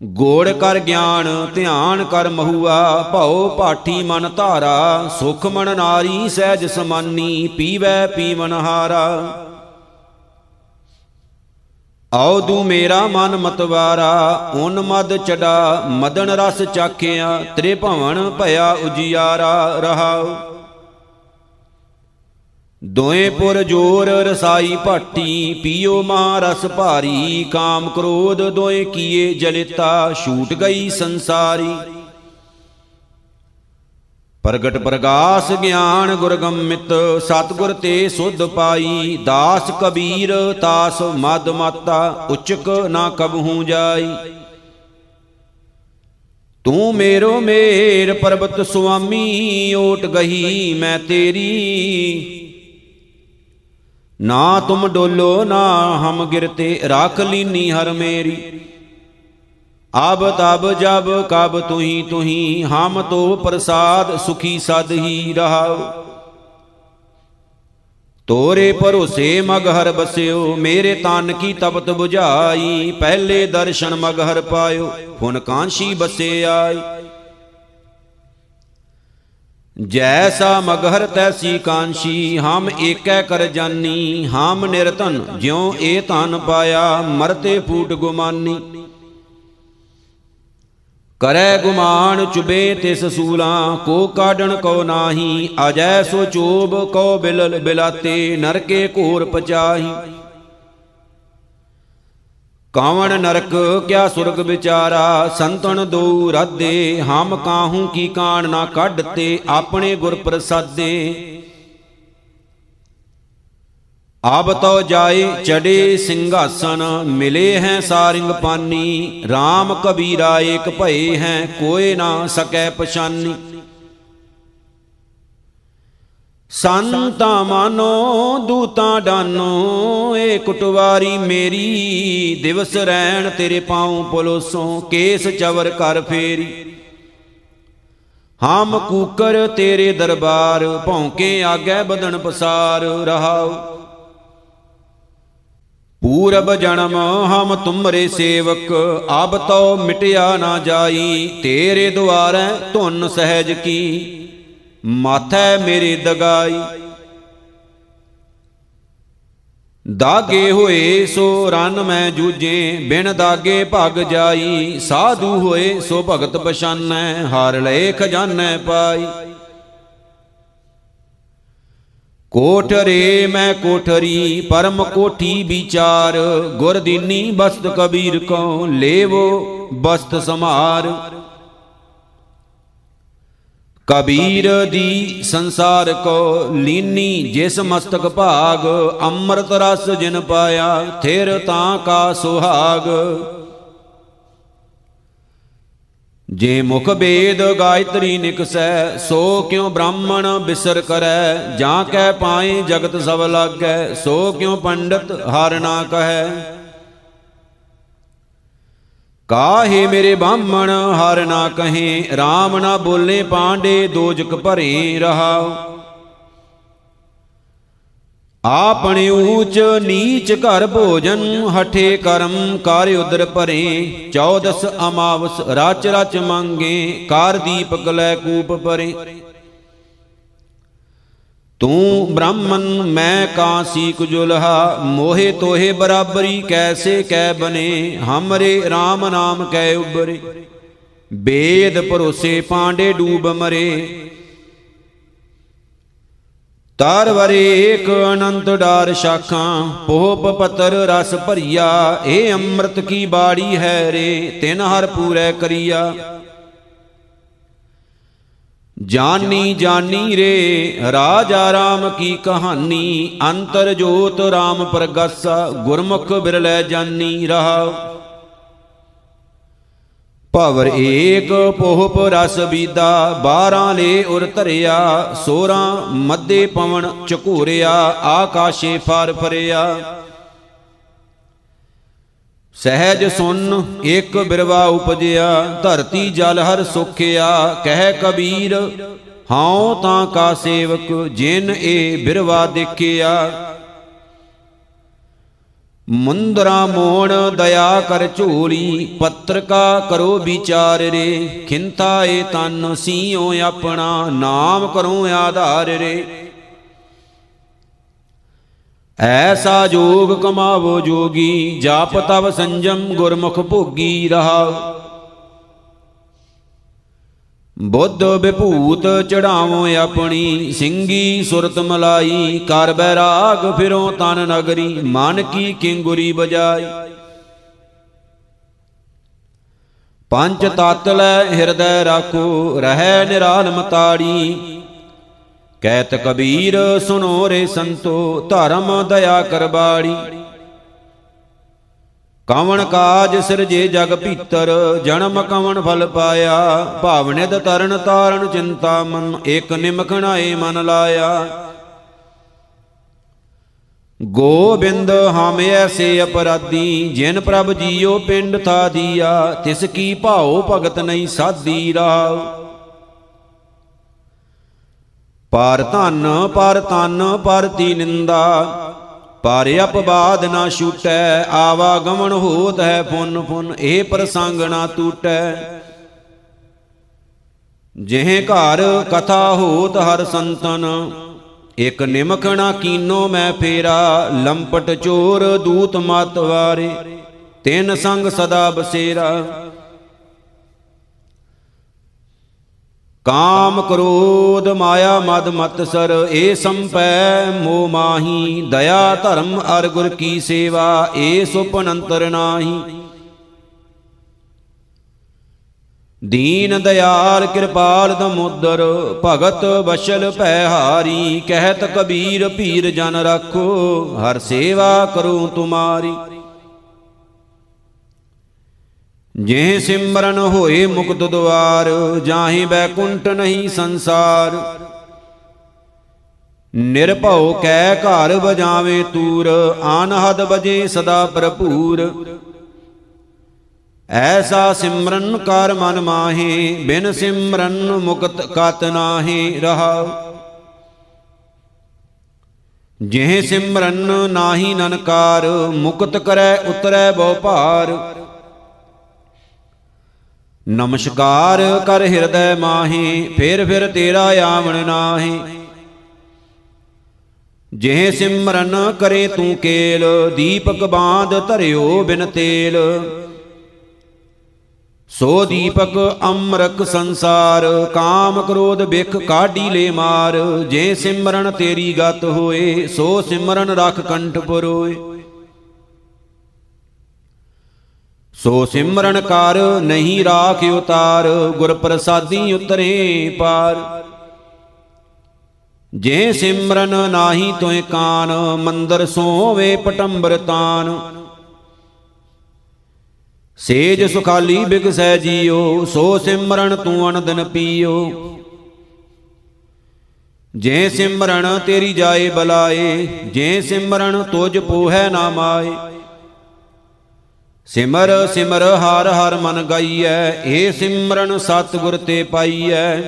Speaker 1: ਗੋੜ ਕਰ ਗਿਆਨ, ਧਿਆਨ ਕਰ ਮਹੂਆ, ਭਉ ਪਾਠੀ ਮਨ ਧਾਰਾ, ਸੁਖ ਮਨ ਨਾਰੀ, ਸਹਿਜ ਸਮਾਨੀ, ਪੀਵੈ ਪੀਵਨ ਹਾਰਾ। ਆਉਦੂ ਮੇਰਾ ਮਨ ਮਤਵਾਰਾ ਉਨ ਮਦ ਚੜਾ, ਮਦਨ ਰਸ ਚਾਖਿਆ ਤ੍ਰੇ ਭਵਨ ਭਇਆ ਉਜਿਆਰਾ ਰਹਾਉ। ਦੋਏ ਪੁਰ ਜੋਰ ਰਸਾਈ ਭਾਟੀ, ਪੀਓ ਮਾ ਰਸ ਭਾਰੀ, ਕਾਮ ਕ੍ਰੋਧ ਦੋਏ ਕੀਏ ਜਲਿਤਾ, ਛੂਟ ਗਈ ਸੰਸਾਰੀ। ਪ੍ਰਗਟ ਪ੍ਰਗਾਸ ਗਿਆਨ ਗੁਰਗੰਮਿਤ, ਸਤਗੁਰ ਤੇ ਸੁਧ ਪਾਈ। ਦਾਸ ਕਬੀਰ, ਤਾਸ ਮਦ ਮਾਤਾ, ਉਚਕ ਨਾ ਕਬਹੂ ਜਾਈ। ਤੂੰ ਮੇਰੋ ਮੇਰ ਪਰਬਤ ਸੁਆਮੀ, ਓਟ ਗਈ ਮੈਂ ਤੇਰੀ। ਨਾ ਤੁਮ ਡੋਲੋ ਨਾ ਹਮ ਗਿਰਤੇ ਰਾਖ ਲੀਨੀ ਹਰ ਮੇਰੀ। ਅਬ ਤਬ ਜਬ ਕਬ ਤੁਹੀ ਤੁਹੀ, ਹਮ ਤੋ ਪ੍ਰਸਾਦ ਸੁਖੀ ਸਦ ਹੀ ਰਹਾਉ। ਤੋਰੇ ਭਰੋਸੇ ਮਗਹਰ ਬਸਿਓ, ਮੇਰੇ ਤਨ ਕੀ ਤਪਤ 부ਝਾਈ ਪਹਿਲੇ ਦਰਸ਼ਨ ਮਗਹਰ ਪਾਇਓ, ਹੁਣ ਕਾਂਸ਼ੀ ਬਸੇ ਆਈ। ਜੈਸਾ ਮਗਹਰ ਤੈਸੀ ਕਾਂਸ਼ੀ, ਹਮ ਏਕੈ ਕਰ ਜਾਨੀ, ਹਮ ਨਿਰਤਨ ਜਿਉ ਏ ਧਨ ਪਾਇਆ, ਮਰਤੇ ਫੂਟ ਗੁਮਾਨੀ। ਕਰੈ ਗੁਮਾਨ ਚੁਬੇ ਤਿਸ ਸੂਲਾ ਕੋ ਕਾਢਣ ਕੋ ਨਾਹੀ ਅਜੈ ਸੋ ਚੋਬ, ਕੋ ਬਿਲਲ ਬਿਲਾਤੇ, ਨਰਕੇ ਘੋਰ ਪਚਾਹੀ। ਕਾਵਣ ਨਰਕ, ਕਿਆ ਸੁਰਗ ਵਿਚਾਰਾ, ਸੰਤਨ ਦੋ ਰਾਦੇ, ਹਮ ਕਾਹੂ ਕੀ ਕਾਣ ਨਾ ਕੱਢਤੇ, ਆਪਣੇ ਗੁਰ ਪ੍ਰਸਾਦੇ। ਆਬ ਤੋ ਜਾਏ ਚੜੇ ਸਿੰਘਾਸਨ, ਮਿਲੇ ਹੈ ਸਾਰਿੰਗ ਪਾਨੀ। RAM ਕਬੀਰਾ ਏਕ ਭਏ ਹੈ, ਕੋਏ ਨਾ ਸਕੈ ਪਛਾਨੀ। ਸੰਤਾ ਮਾਨੋ, ਦੂਤਾ ਡਾਨੋ, ਏ ਕੁਟਵਾਰੀ ਮੇਰੀ, ਦਿਵਸ ਰਹਿਣ ਤੇਰੇ ਪਾਉ ਪਲੋਸੋਂ, ਕੇਸ ਚਵਰ ਕਰ ਫੇਰੀ। ਹਮ ਕੂਕਰ ਤੇਰੇ ਦਰਬਾਰ, ਭੌਂਕੇ ਆਗੇ ਬਦਨ ਪਸਾਰ, ਰਹਾਉ। ਪੂਰਬ ਜਨਮ ਹਮ ਤੁਮਰੇ ਸੇਵਕ ਅਬ ਤੋ ਮਿਟਿਆ ਨਾ ਜਾਈ, ਤੇਰੇ ਦੁਆਰੈ ਧੁਨ ਸਹਿਜ ਕੀ, ਮਾਥੈ ਮੇਰੇ ਦਗਾਈ। ਦਾਗੇ ਹੋਏ ਸੋ ਰਨ ਮੈਂ ਜੂਝੇ, ਬਿਨ ਦਾਗੇ ਭਗ ਜਾਈ, ਸਾਧੂ ਹੋਏ ਸੋ ਭਗਤ ਪਛਾਨੈ, ਹਰ ਲੈ ਖਜ਼ਾਨੈ ਪਾਈ। ਕੋਠਰੇ ਮੈਂ ਕੋਠਰੀ, ਪਰਮ ਕੋਠੀ ਵਿਚਾਰ। ਗੁਰ ਦੀਨੀ ਬਸਤ ਕਬੀਰ ਕੋ ਲੇਵੋ, ਬਸਤ ਸਮਾਰ ਕਬੀਰ ਦੀ ਸੰਸਾਰ ਕੋ ਲੀਨੀ, ਜਿਸ ਮਸਤਕ ਭਾਗ, ਅੰਮ੍ਰਿਤ ਰਸ ਜਿਨ ਪਾਇਆ, ਥਿਰ ਤਾਂ ਕਾ ਸੁਹਾਗ। ਜੇ ਮੁਖ ਬੇਦ ਗਾਇਤਰੀ ਨਿਕਸੈ, ਸੋ ਕਿਉ ਬ੍ਰਾਹਮਣ ਬਿਸਰ ਕਰੈ? ਜਾਂ ਕੈ ਪਾਏ ਜਗਤ ਸਭ ਲਾਗੈ, ਸੋ ਕਿਉ ਪੰਡਤ ਹਰ ਨਾ ਕਹੈ? ਕਾਹੇ ਮੇਰੇ ਬਾਹਮਣ ਹਰ ਨਾ ਕਹੇ? RAM ਨਾ ਬੋਲੇ, ਪਾਂਡੇ ਦੋਜਕ ਭਰੇ ਰਹਾਉ। ਆਪਣੇ ਊਚ ਨੀਚ ਘਰ ਭੋਜਨ, ਹਠੇ ਕਰਮ ਕਰ ਉਦਰ ਭਰੇ। 14 ਅਮਾਵਸ, ਰਾਚ ਰਚ ਮੰਗੇ, ਕਾਰ ਦੀਪਕ ਲੈ ਕੂਪ ਪਰੇ ਤੂੰ ਬ੍ਰਾਹਮਣ, ਮੈਂ ਕਾਸੀ ਕੁਜੁਲਹਾ ਮੋਹਿ ਤੋਹੇ ਬਰਾਬਰੀ ਕੈਸੇ ਕੈ ਬਨੇ। ਹਮਰੇ RAM ਨਾਮ ਕੈ ਉਬਰੇ ਬੇਦ ਭਰੋਸੇ ਪਾਂਡੇ ਡੂਬ ਮਰੇ। ਤਾਰ ਵਰੇ ਏਕ ਅਨੰਤ ਡਾਰ ਸ਼ਾਖਾਂ, ਪੋਪ ਪਤਰ ਰਸ ਭਰੀਆ, ਏ ਅੰਮ੍ਰਿਤ ਕੀ ਬਾੜੀ ਹੈ ਰੇ, ਤਿਨ ਹਰ ਪੂਰੈ ਕਰੀਆ। ਜਾਨੀ ਜਾਨੀ ਰੇ, ਰਾਜਾ ਰਾਮ ਕੀ ਕਹਾਣੀ, ਅੰਤਰ ਜੋਤ ਰਾਮ ਪ੍ਰਗਾਸਾ, ਗੁਰਮੁਖ ਬਿਰਲੇ ਜਾਨੀ ਰਹਾ। ਭਵਰ ਏਕ ਪੋਹਪ ਰਸ ਬੀਦਾ 12 ਲੇ ਉਰ ਧਰਿਆ 16 ਮੱਦੇ ਪਵਨ ਝਕੂਰਿਆ, ਆਕਾਸ਼ੇ ਫਾਰ ਫਰਿਆ। ਸਹਿਜ ਸੁਨ ਇੱਕ ਬਿਰਵਾ ਉਪਜਿਆ, ਧਰਤੀ ਜਲ ਹਰ ਸੁਖਿਆ, ਕਹਿ ਕਬੀਰ, ਹਉ ਤਾਂ ਕਾ ਸੇਵਕ, ਜਿਨ ਏ ਬਿਰਵਾ ਦੇਖਿਆ। ਮੁੰਦਰਾ ਮੋਣ ਦਇਆ ਕਰ ਝੋਲੀ, ਪੱਤਰਕਾ ਕਰੋ ਵਿਚਾਰ ਰੇ। ਖਿੰਤਾ ਏ ਤਨ ਸੀਓ ਆਪਣਾ, ਨਾਮ ਕਰੋ ਆਧਾਰ ਰੇ। ਐਸਾ ਜੋਗ ਕਮਾਵੋ ਜੋਗੀ, ਜਾਪ ਤਵ ਸੰਜਮ ਗੁਰਮੁਖ ਭੋਗੀ ਰਹਾ। ਬੁੱਧ ਵਿਭੂਤ ਚੜਾਵੋ ਆਪਣੀ ਸਿੰਘੀ ਸੁਰਤ ਮਲਾਈ ਕਰ ਬੈਰਾਗ ਫਿਰੋ ਤਨ ਨਗਰੀ, ਮਨ ਕੀ ਕਿੰਗੁਰੀ ਬਜਾਈ। ਪੰਜ ਤਤ ਲੈ ਹਿਰਦੈ ਰਾਖੋ, ਰਹਿ ਨਿਰਾਲਮ ਤਾੜੀ ਕਹਿਤ ਕਬੀਰ ਸੁਨੋ ਰੇ ਸੰਤੋ, ਧਰਮ ਦਇਆ ਕਰਬਾੜੀ ਕਵਣ ਕਾਜ ਸਿਰਜੇ ਜਗ ਭੀਤਰ ਜਨਮ ਕਵਣ ਫਲ ਪਾਇਆ ਭਾਵਨਿਦ ਤਰਨ ਤਾਰਨ ਚਿੰਤਾ ਮਨ ਇਕ ਨਿਮਖਣਾਏ ਮਨ ਲਾਇਆ। ਗੋਬਿੰਦ ਹਮ ਐਸੇ ਅਪਰਾਧੀ ਜਿਨ ਪ੍ਰਭ ਜੀਓ ਪਿੰਡ ਥਾ ਦੀਆ ਤਿਸ ਕੀ ਭਾਉ ਭਗਤ ਨਹੀਂ ਸਾਧੀ ਰਾਵ ਪਰ ਧਨ ਪਰ ਤਨ ਪਰ ਤੀ ਨਿੰਦਾ। ਪਰ ਅਪਵਾਦ ਨਾ ਛੂਟੈ, ਆਵਾ ਗਮਨ ਹੋਤ ਹੈ ਪੁੰਨ ਪੁੰਨ, ਇਹ ਪ੍ਰਸੰਗ ਨਾ ਟੂਟੈ ਜਿਹ ਘਰ ਕਥਾ ਹੋਤ ਹਰ ਸੰਤਨ, ਇਕ ਨਿਮਖਣਾ ਕੀਨੋ ਮੈਂ ਫੇਰਾ, ਲੰਪਟ ਚੋਰ ਦੂਤ ਮਤ ਵਾਰੇ, ਤਿੰਨ ਸੰਗ ਸਦਾ ਬਸੇਰਾ। ਕਾਮ ਕ੍ਰੋਧ ਮਾਇਆ ਮਦ ਮਤਸਰ ਏ ਸੰਪੈ ਮੋ ਮਾਹੀ। ਦਇਆ ਧਰਮ ਅਰ ਗੁਰ ਕੀ ਸੇਵਾ, ਏ ਸੁਪਨ ਅੰਤਰ ਨਾਹੀ। ਦੀਨ ਦਿਆਲ ਕਿਰਪਾਲ ਦਮੋਦਰ ਭਗਤ ਬਸ਼ਲ ਭੈ ਹਾਰੀ। ਕਹਿਤ ਕਬੀਰ ਭੀਰ ਜਨ ਰੱਖੋ, ਹਰ ਸੇਵਾ ਕਰੂੰ ਤੁਮਾਰੀ। ਜੇ ਸਿਮਰਨ ਹੋਏ ਮੁਕਤ ਦੁਆਰ ਜਾਹੇ ਬੈਕੁੰਠ ਨਹੀਂ ਸੰਸਾਰ। ਨਿਰਭਉ ਕੈ ਘਰ ਬਜਾਵੇ ਤੂਰ, ਆਨਹਦ ਬਜੇ ਸਦਾ ਭਰਪੂਰ। ਐਸਾ ਸਿਮਰਨ ਕਰ ਮਨ ਮਾਹੇ, ਬਿਨ ਸਿਮਰਨ ਮੁਕਤ ਕਤ ਨਾਹੀ ਰਹਾ। ਜਿਹ ਸਿਮਰਨ ਨਾਹੀ ਨਨਕਾਰ, ਮੁਕਤ ਕਰੈ ਉਤਰੈ ਬਹੁ ਭਾਰ। ਨਮਸਕਾਰ ਕਰ ਹਿਰਦੈ ਮਾਹੀ, ਫਿਰ ਫਿਰ ਤੇਰਾ ਆਵਣ ਨਾਹੀ। ਜਿਹ ਸਿਮਰਨ ਕਰੇ ਤੂੰ ਕੇਲ, ਦੀਪਕ ਬਾਂਧ ਧਰਿਓ ਬਿਨ ਤੇਲ। ਸੋ ਦੀਪਕ ਅਮਰਕ ਸੰਸਾਰ, ਕਾਮ ਕ੍ਰੋਧ ਬਿਖ ਕਾਢੀ ਲੈ ਮਾਰ। ਜੇ ਸਿਮਰਨ ਤੇਰੀ ਗਤ ਹੋਏ, ਸੋ ਸਿਮਰਨ ਰਖ ਕੰਠ ਪਰੋਏ। ਸੋ ਸਿਮਰਨ ਕਰ, ਨਹੀਂ ਰਾਖ ਉਤਾਰ ਗੁਰ ਪ੍ਰਸਾਦੀ ਉਤਰੇ ਪਾਰ। ਜੇ ਸਿਮਰਨ ਨਾਹੀ ਤੋਏ ਕਾਨ, ਮੰਦਰ ਸੋਵੇ ਪਟੰਬਰ ਤਾਨ। ਸੇਜ ਸੁਖਾਲੀ ਬਿਗਸੈ ਜੀਓ, ਸੋ ਸਿਮਰਨ ਤੂੰ ਅਨੰਦਨ ਪੀਓ। ਜੇ ਸਿਮਰਨ ਤੇਰੀ ਜਾਏ ਬਲਾਏ, ਜੇ ਸਿਮਰਨ ਤੁਜ ਪੋਹੈ ਨਾ ਮਾਏ ਸਿਮਰ ਸਿਮਰ, ਹਰ ਹਰ ਮਨ ਗਾਈਐ, ਏ ਸਿਮਰਨ ਸਤਿਗੁਰ ਤੇ ਪਾਈਐ।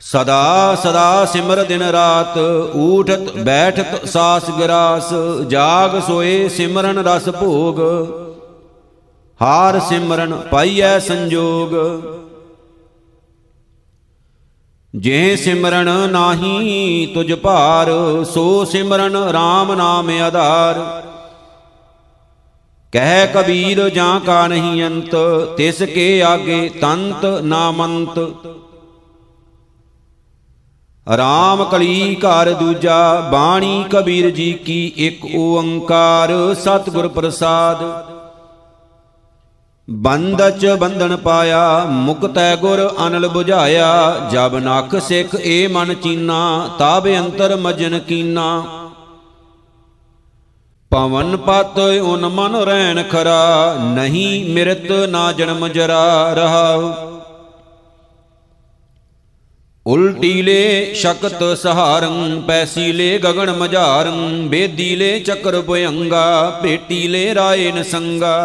Speaker 1: ਸਦਾ ਸਦਾ ਸਿਮਰ ਦਿਨ ਰਾਤ, ਊਠਤ, ਬੈਠਤ, ਸਾਸ ਗਰਾਸ, ਜਾਗ ਸੋਏ ਸਿਮਰਨ ਰਸ ਭੋਗ। ਹਾਰ ਸਿਮਰਨ ਪਾਈਐ ਸੰਜੋਗ। ਜੇ ਸਿਮਰਨ ਨਾਹੀ ਤੁਝ ਭਾਰ, ਸੋ ਸਿਮਰਨ RAM ਨਾਮ ਆਧਾਰ। ਕਹਿ ਕਬੀਰ ਜਾਂ ਕਾ ਨਹੀਂ ਅੰਤ, ਤਿਸ ਕੇ ਆਗੇ ਤੰਤ ਨਾਮੰਤ ਰਾਮ ਕਲੀ ਘਰ ਦੂਜਾ, ਬਾਣੀ ਕਬੀਰ ਜੀ ਕੀ ਇੱਕ ਓੰਕਾਰ, ਸਤਿਗੁਰ ਪ੍ਰਸਾਦ। ਬੰਦਚ ਬੰਧਨ ਪਾਇਆ, ਮੁਕਤੈ ਗੁਰ ਅਨਲ 부ਝਾਇਆ ਜਬ ਨਖ ਸਿੱਖ ਏ ਮਨ ਚੀਨਾ, ਤਾਬ ਅੰਤਰ ਮਜਨ ਕੀਨਾ। ਪਵਨ ਪਤ ਉਨ ਮਨ ਰਹਿਣ ਖਰਾ, ਨਹੀਂ ਮਿਰਤ ਨਾ ਜਨਮ ਜਰਾ ਰਹਾ ਉਲਟੀਲੇ ਸ਼ਕਤ ਸਹਾਰੰ ਪੈਸੀਲੇ ਗਗਨ ਮਝਾਰੰ ਬੇਦੀਲੇ ਚੱਕਰ ਭਯੰਗਾ ਭੇਟੀਲੇ ਰਾਏ ਨਸੰਗਾ।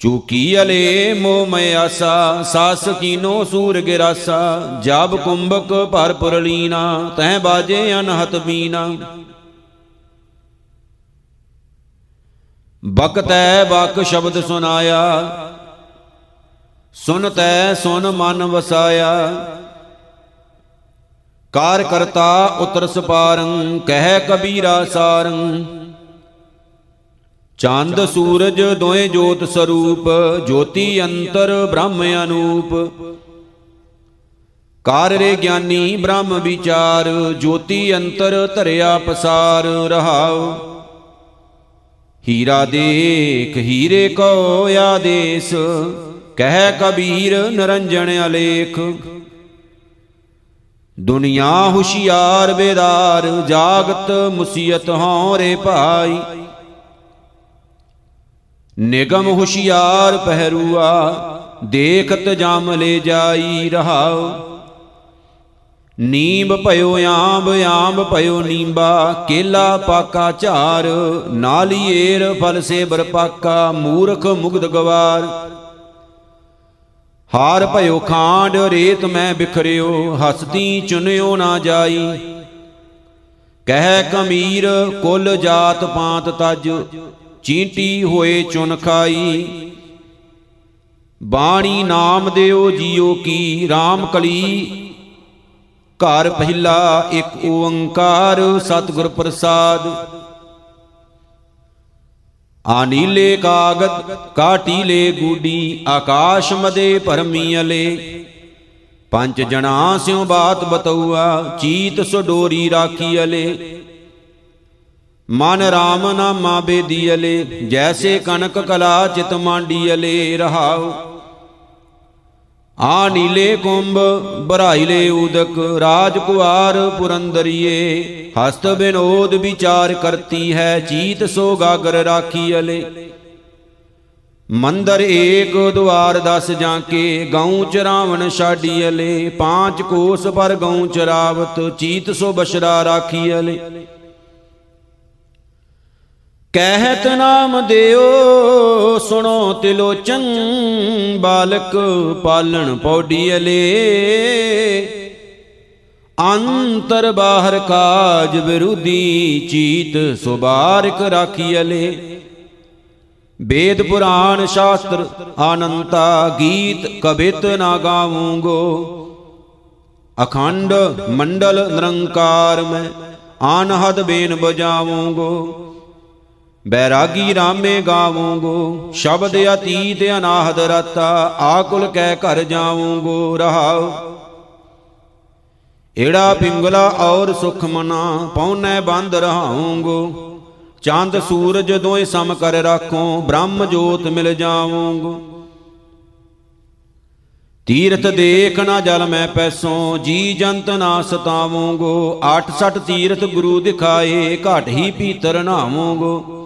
Speaker 1: ਚੂਕੀ ਅਲੇ ਮੋ ਮਿਆਸਾ ਸਾਸ ਕੀਨੋ ਸੂਰ ਗਿਰਾਸਾ ਜਬ ਕੁੰਭਕ ਭਰ ਪੁਰਲੀਨਾ ਤਹਿ ਬਾਜੇ ਅਨਹਤ ਬੀਨਾ ਬਕਤੈ ਬਕ ਸ਼ਬਦ ਸੁਨਾਇਆ। ਸੁਨ ਤੈ ਸੁਨ ਮਨ ਵਸਾਇਆ। ਕਾਰ ਕਰਤਾ ਉਤਰ ਸਪਾਰੰ, ਕਹਿ ਕਬੀਰਾ ਸਾਰੰ। ਚੰਦ ਸੂਰਜ ਦੋਏ ਜੋਤ ਸਰੂਪ, ਜੋਤੀ ਅੰਤਰ ਬ੍ਰਹਮ ਅਨੂਪ। ਕਾਰ ਰੇ ਗਿਆਨੀ ਬ੍ਰਹਮ ਵਿਚਾਰ, ਜੋਤੀ ਅੰਤਰ ਧਰਿਆ ਪਸਾਰ ਰਹਾਉ। ਹੀਰਾ ਦੇਖ ਹੀਰੇ ਕੋ ਆਦੇਸ, ਕਹਿ ਕਬੀਰ ਨਰੰਜਣ ਅਲੇਖ। ਦੁਨੀਆ ਹੁਸ਼ਿਆਰ ਬੇਦਾਰ, ਜਾਗਤ ਮੁਸੀਅਤ ਹਉ ਰੇ ਭਾਈ। ਨਿਗਮ ਹੁਸ਼ਿਆਰ ਪਹਿਰੂਆ, ਦੇਖਤ ਜਮ ਲੈ ਜਾਈ ਰਹਾਉ। ਨੀਂਬ ਭਇਓ, ਆਂਬ ਆਂਬ ਭਇਓ, ਨੀਂਬਾ, ਕੇਲਾ ਪਾਕਾ ਝਾਰ ਨਾਲੀਏਰ ਫਲ ਸੇਬਰ ਪਾਕਾ, ਮੂਰਖ ਮੁਗਦ ਗਵਾਰ। ਹਾਰ ਭਇਓ, ਖਾਂਡ ਰੇਤ ਮੈਂ ਬਿਖਰਿਓ, ਹਸਤੀ ਚੁਨਿਓ ਨਾ ਜਾਈ। ਕਹਿ ਕਮੀਰ, ਕੁਲ ਜਾਤ ਪਾਤ ਤਜ, ਚੀਂਟੀ ਹੋਏ ਚੁਨ ਖਾਈ। ਬਾਣੀ ਨਾਮ ਦਿਓ, ਜੀਓ ਕੀ RAM ਕਲੀ ਘਰ ਪਹਿਲਾ ਇੱਕ ਓੰਕਾਰ, ਸਤਿਗੁਰ ਪ੍ਰਸਾਦ। ਆਨੀਲੇ ਕਾਗਦ, ਕਾਟੀਲੇ ਗੂਡੀ, ਆਕਾਸ਼ ਮਦੇ ਭਰਮੀ ਅਲੇ। ਪੰਜ ਜਣਾ ਸਿਉ ਬਾਤ ਬਤਉਆ ਚੀਤ ਸੁਡੋਰੀ ਰਾਖੀ ਅਲੇ। ਮਨ ਰਾਮ ਨਾਮਾ ਬੇਦੀ ਅਲੇ, ਜੈਸੇ ਕਨਕ ਕਲਾ ਚਿਤ ਮਾਂਡੀ ਅਲੇ ਰਹਾਉ। ਆ ਨੀਲੇ ਕੁੰਭ ਬਰਾਈਲੇ ਉਦਕ, ਰਾਜ ਕੁਆਰ ਪੁਰੰਦਰੀਏ। ਹਸਤ ਬਿਨੋਦ ਵਿਚਾਰ ਕਰਤੀ ਹੈ ਚੀਤ ਸੋ ਗਾਗਰ ਰਾਖੀ ਅਲੇ। ਮੰਦਰ ਏਕ ਦੁਆਰ ਦਸ ਜਾਂਕੇ ਗਉ ਚਰਾਵਣ ਛਾਡੀ ਅਲੇ। ਪਾਂਚ ਕੋਸ ਪਰ ਗਉ ਚਰਾਵਤ ਚੀਤ ਸੋ ਬਸ਼ਰਾ ਰਾਖੀ ਅਲੇ। ਕਹਿਤ ਨਾਮ ਦਿਓ, ਸੁਣੋ ਤਿਲੋਚਨ, ਬਾਲਕ ਪਾਲਣ ਪੌੜੀ ਅਲੇ। ਅੰਤਰ ਬਾਹਰ ਕਾਜ ਵਿਰੁੱਧੀ ਚੀਤ ਸੁਬਾਰਕ ਰਾਖੀ ਅਲੇ। ਵੇਦ ਪੁਰਾਣ ਸ਼ਾਸਤਰ ਆਨੰਤਾ ਗੀਤ ਕਬਿਤ ਨਾ ਗਾਵੂੰਗੋ। ਅਖੰਡ ਮੰਡਲ ਨਿਰੰਕਾਰ ਮੈਂ ਆਨਹਦ ਬੇਨ ਬਜਾਵੂੰਗੋ। ਬੈਰਾਗੀ ਰਾਮੇ ਗਾਵੂੰਗੋ, ਸ਼ਬਦ ਅਤੀਤ ਅਨਾਹਦ ਰਤਾ, ਆਕੁਲ ਕਹਿ ਘਰ ਜਾਵੂੰਗੋ, ਰਹਾਉ। ਏੜਾ ਪਿੰਗਲਾ ਔਰ ਸੁਖ ਮਨਾ ਪਉਨੈ ਬੰਦ ਰਹਾਉਂਗੋ। ਚੰਦ ਸੂਰਜ ਦੋਏ ਸਮ ਕਰ ਰਾਖੋ, ਬ੍ਰਹਮ ਜੋਤ ਮਿਲ ਜਾਵੂੰਗੋ। ਤੀਰਥ ਦੇਖ ਨਾ ਜਲ ਮੈਂ ਪੈਸੋਂ, ਜੀ ਜੰਤ ਨਾ ਸਤਾਵੂੰਗੋ। 68 ਤੀਰਥ ਗੁਰੂ ਦਿਖਾਏ, ਘਟ ਹੀ ਪੀਤਰ ਨਾਵੂੰਗੋ।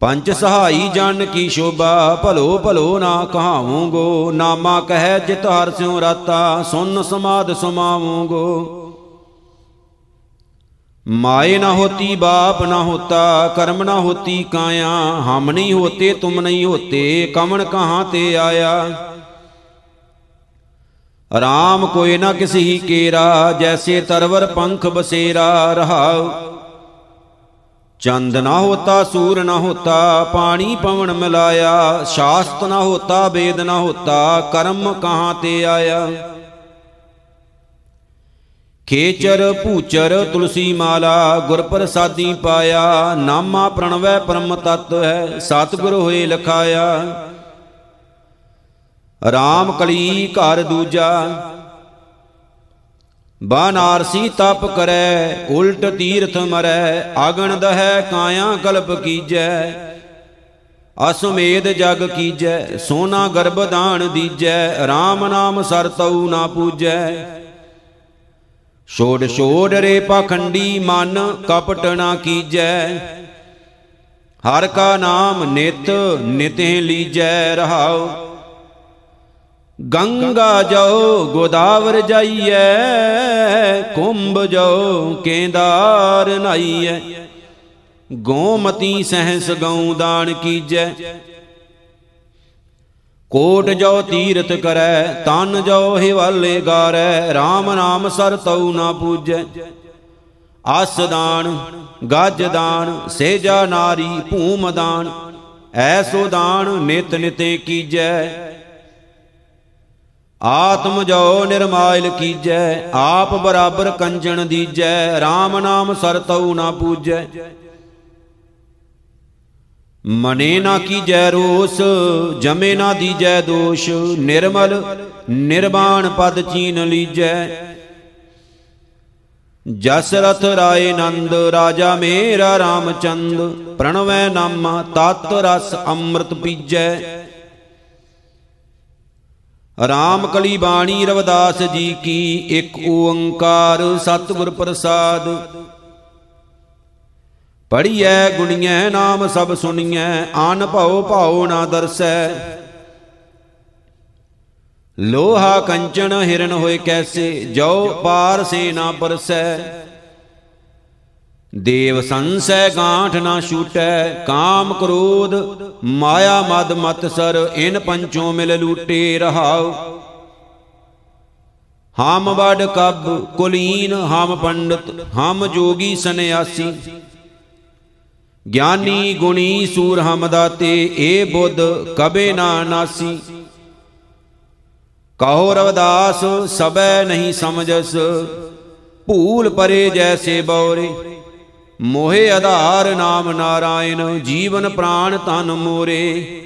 Speaker 1: ਪੰਜ ਸਹਾਈ ਜਨ ਕੀ ਸ਼ੋਭਾ, ਭਲੋ ਭਲੋ ਨਾ ਕਹਾਵੂੰਗੋ, ਨਾਮਾ ਕਹਿ ਜਿਤ ਹਰ ਸਿਉ ਰਾਤਾ, ਸੁਨ ਸਮਾਦ ਸਮਾਵੂੰਗੋ। ਮਾਏ ਨਾ ਹੋਤੀ, ਬਾਪ ਨਾ ਹੋਤਾ, ਕਰਮ ਨਾ ਹੋਤੀ ਕਾਇਆ, ਹਮ ਨਹੀਂ ਹੋਤੇ, ਤੁਮ ਨਹੀਂ ਹੋਤੇ, ਕਮਣ ਕਹਾਂ ਤੇ ਆਇਆ। ਰਾਮ ਕੋਇ ਨਾ ਕਿਸੀ ਕੇਰਾ, ਜੈਸੇ ਤਰਵਰ ਪੰਖ ਬਸੇਰਾ, ਰਹਾਉ ਚੰਦ ਨਾ ਹੋਤਾ, ਸੂਰ ਨਾ ਹੋਤਾ, ਪਾਣੀ ਪਵਨ ਮਿਲਾਇਆ, ਸ਼ਾਸਤ ਨਾ ਹੋਤਾ, ਵੇਦ ਨਾ ਹੋਤਾ, ਕਰਮ ਕਹਾਂ ਤੇ ਆਇਆ? ਖੇਚਰ, ਭੂਚਰ, ਤੁਲਸੀ ਮਾਲਾ ਗੁਰ ਪ੍ਰਸਾਦੀ ਪਾਇਆ, ਨਾਮਾ ਪ੍ਰਣਵੈ ਪਰਮ ਤਤ ਹੈ, ਸਤਿਗੁਰ ਹੋਏ ਲਖਾਇਆ। RAM ਕਲੀ ਘਰ ਦੂਜਾ ਬਾਨਾਰਸੀ ਤਪ ਕਰੈ, ਉਲਟ ਤੀਰਥ ਮਰੈ, ਆਗਣ ਦਹੈ, ਕਾਇਆ ਕਲਪ ਕੀਜੈ। ਅਸਮੇਧ ਜਗ ਕੀਜੈ, ਸੋਨਾ ਗਰਭ ਦਾਨ ਦੀਜੈ RAM ਨਾਮ ਸਰਤਉ ਨਾ ਪੂਜੈ। ਛੋੜ ਛੋੜ ਰੇ ਪਖੰਡੀ ਮਨ, ਕਪਟ ਨਾ ਕੀਜੈ। ਹਰ ਕਾ ਨਾਮ ਨਿਤ ਨਿਤੇ ਲੀਜੈ ਰਹਾਉ। ਗੰਗਾ ਜਾਓ, ਗੋਦਾਵਰ ਜਾਈਐ, ਕੁੰਭ ਜਾਓ, ਕੇਦਾਰ ਨਾਈਐ। ਗੋਮਤੀ ਸਹਸ ਗਉ ਦਾਨ ਕੀਜੈ। ਕੋਟ ਜੋ ਤੀਰਥ ਕਰੈ, ਤਨ ਜੋ ਹਿਵਾਲੇ ਗਾਰੈ RAM ਨਾਮ ਸਰ ਤਉ ਨਾ ਪੂਜੈ। ਆਸ ਦਾਨ, ਗੱਜ ਦਾਨ, ਸੇਜਾ ਨਾਰੀ, ਭੂਮ ਦਾਨ, ਐਸੋ ਦਾਨ ਨਿਤ ਨਿਤੇ ਕੀਜੈ। ਆਤਮ ਜੋ ਨਿਰਮਾਇਲ ਕੀਜੈ, ਆਪ ਬਰਾਬਰ ਕੰਜਣ ਦੀਜੈ RAM ਨਾਮ ਸਰਤਉ ਨਾ ਪੂਜੈ। ਮਨੇ ਨਾ ਕੀਜੈ ਰੋਸ, ਜਮੇ ਨਾ ਦੀਜੈ ਦੋਸ਼, ਨਿਰਮਲ ਨਿਰਵਾਣ ਪਦ ਚੀਨ ਲੀਜੈ। ਜਸ ਰਥ ਰਾਏ ਨੰਦ, ਰਾਜਾ ਮੇਰਾ ਰਾਮਚੰਦ, ਪ੍ਰਣਵੈ ਨਾਮਾ, ਤਤ ਰਸ ਅੰਮ੍ਰਿਤ ਪੀਜੈ। ਰਾਮ ਕਲੀ ਬਾਣੀ ਰਵਦਾਸ ਜੀ ਕੀ ਇੱਕ ਓੰਕਾਰ ਸਤਿਗੁਰ ਪ੍ਰਸਾਦ। ਪੜੀਐ ਗੁਣੀਐ, ਨਾਮ ਸਭ ਸੁਣੀਐ, ਆਨ ਭਉ ਭਾਉ ਨਾ ਦਰਸੈ। ਲੋਹਾ ਕੰਚਨ ਹਿਰਨ ਹੋਏ ਕੈਸੇ ਜੋ ਪਾਰ ਸੇ ਨਾ ਪਰਸੈ। ਦੇਵ ਸੰਸੈ ਗਾਂਠ ਨਾ ਛੂਟੈ, ਕਾਮ ਕ੍ਰੋਧ, ਮਾਇਆ ਮਦ ਮਤ ਸਰ, ਇਨ ਪੰਚੋਂ ਮਿਲ ਲੂਟੇ ਰਹਾਉ। ਹਮ ਵਡ ਕਬ ਕੁਲੀਨ, ਹਮ ਪੰਡਤ, ਹਮ ਜੋਗੀ ਸੰਿਆਸੀ ਗਿਆਨੀ ਗੁਣੀ ਸੂਰ ਹਮ ਦਾਤੇ, ਏ ਬੁੱਧ ਕਬੇ ਨਾ ਨਾਸੀ। ਕਹੋ ਰਵਦਾਸ, ਸਬੈ ਨਹੀਂ ਸਮਝਸ, ਭੂਲ ਪਰੇ ਜੈਸੇ ਬੌਰੇ। ਮੋਹਿ ਆਧਾਰ ਨਾਮ ਨਾਰਾਇਣ, ਜੀਵਨ ਪ੍ਰਾਨ ਤਨ ਮੋਰੇ।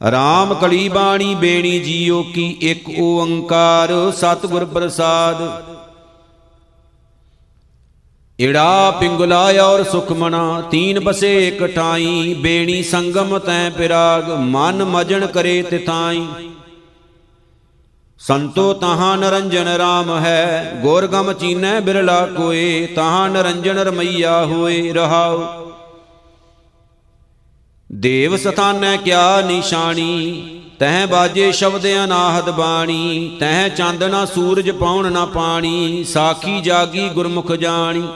Speaker 1: ਰਾਮ ਕਲੀ ਬਾਣੀ ਬੇਣੀ ਜੀਓ ਕੀ ਇੱਕ ਓੰਕਾਰ, ਸਤਿਗੁਰ ਪ੍ਰਸਾਦ। ਇੜਾ ਪਿੰਗਲਾ ਔਰ ਸੁਖਮਣਾ ਤੀਨ ਬਸੇ ਇਕ ਠਾਈ, ਬੇਣੀ ਸੰਗਮ ਤੈ ਪਿਰਾਗ, ਮਨ ਮਜਣ ਕਰੇ ਤਿਥਾਈ। ਸੰਤੋ ਤਹਾਂ ਨਰੰਜਨ RAM ਹੈ, ਗੁਰ ਗਮ ਚੀਨੈ ਬਿਰਲਾ ਕੋਏ, ਤਹਾਂ ਨਰੰਜਨ ਰਮਈਆ ਹੋਏ ਰਹਾਉ। ਦੇਵ ਸਥਾਨੈ ਕਿਆ ਨਿਸ਼ਾਨੀ ਤਹਿ ਬਾਜੇ ਸ਼ਬਦ ਅਨਾਹਦ ਬਾਣੀ, ਤਹਿ ਚੰਦ ਨਾ ਸੂਰਜ ਪਾਉਣ ਨਾ ਪਾਣੀ, ਸਾਖੀ ਜਾਗੀ ਗੁਰਮੁਖ ਜਾਣੀ।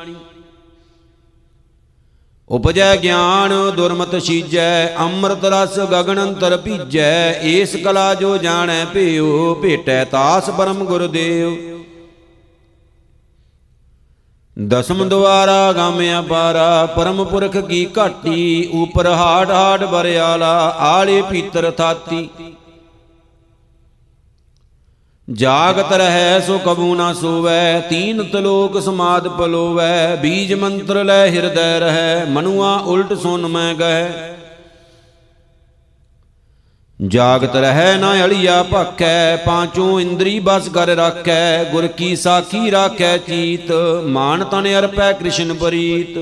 Speaker 1: ਉਪਜੈ ਗਿਆਨ, ਦੁਰਮਤ ਸੀਜੈ, ਅੰਮ੍ਰਿਤ ਰਸ ਗਗਨ ਅੰਤਰ ਭੀਜੈ, ਏਸ ਕਲਾ ਜੋ ਜਾਣੈ ਭਿਓ ਭੇਟੈ ਤਾਸ ਪਰਮ ਗੁਰਦੇਵ। ਦਸਮ ਦੁਆਰਾ ਗਾਮਿਆ ਪਾਰਾ ਪਰਮ ਪੁਰਖ ਕੀ ਘਾਟੀ, ਉਪਰ ਹਾੜ ਹਾੜ ਬਰਿਆਲਾ ਆਲੇ ਪੀਤਰ ਥਾਤੀ। ਜਾਗਤ ਰਹੈ ਸੋ ਕਬੂ ਨਾ ਸੋਵੈ ਤੀਨ ਤਲੋਕ ਸਮਾਦ ਪਲੋਵੈ, ਬੀਜ ਮੰਤਰ ਲੈ ਹਿਰਦੈ ਰਹੈ, ਮਨੁਆ ਉਲਟ ਸੁਨ ਮੈਂ ਗਹਿ। ਜਾਗਤ ਰਹੈ ਨਾ ਅਲੀਆ ਭਖੈ, ਪਾਂਚੋਂ ਇੰਦਰੀ ਬਸ ਕਰ ਰਾਖੈ, ਗੁਰ ਕੀ ਸਾਖੀ ਰਾਖੈ ਚੀਤ, ਮਾਨ ਤਨ ਅਰਪੈ ਕ੍ਰਿਸ਼ਨ ਪਰੀਤ।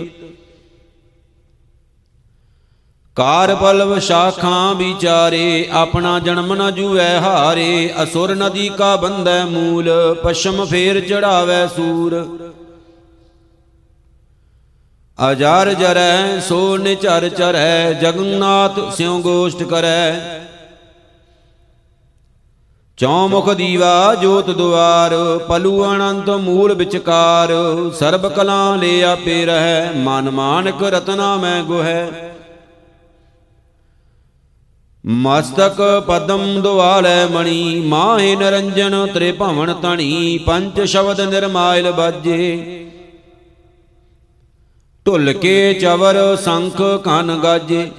Speaker 1: ਕਾਰ ਪਲਵ ਸ਼ਾਖਾਂ ਵਿਚਾਰੇ, ਆਪਣਾ ਜਨਮ ਨ ਜੂਐ ਹਾਰੇ, ਅਸੁਰ ਨਦੀ ਕਾ ਬੰਦੈ ਮੂਲ, ਪਸ਼ਮ ਫੇਰ ਚੜਾਵੇ ਸੂਰ। ਅਜਰ ਜਰੈ, ਸੋ ਨਿਚਰ ਚਰੈ, ਜਗਨਨਾਥ ਸਿਉ ਗੋਸ਼ਟ ਕਰੈ। ਚੌਮੁਖ ਦੀਵਾ ਜੋਤ ਦੁਆਰ, ਪਲੂ ਅਨੰਤ ਮੂਲ ਵਿਚਕਾਰ। ਸਰਬ ਕਲਾ ਲੈ ਆਪੇ ਰਹਿ, ਮਨ ਮਾਨਕ ਰਤਨਾ ਮੈਂ ਗੁਹੈ। ਮਸਤਕ ਪਦਮ ਦੁਆਲੇ ਮਣੀ, ਮਾਹੇ ਨਰੰਜਨ ਤ੍ਰੇ ਭਵਨ ਤਣੀ ਪੰਜ ਸ਼ਬਦ ਨਿਰਮਾਇਲ ਬਾਜੇ। ਢੁੱਲ ਕੇ ਚਵਰ ਸੰਖ ਕਨ ਗਾਜੇ।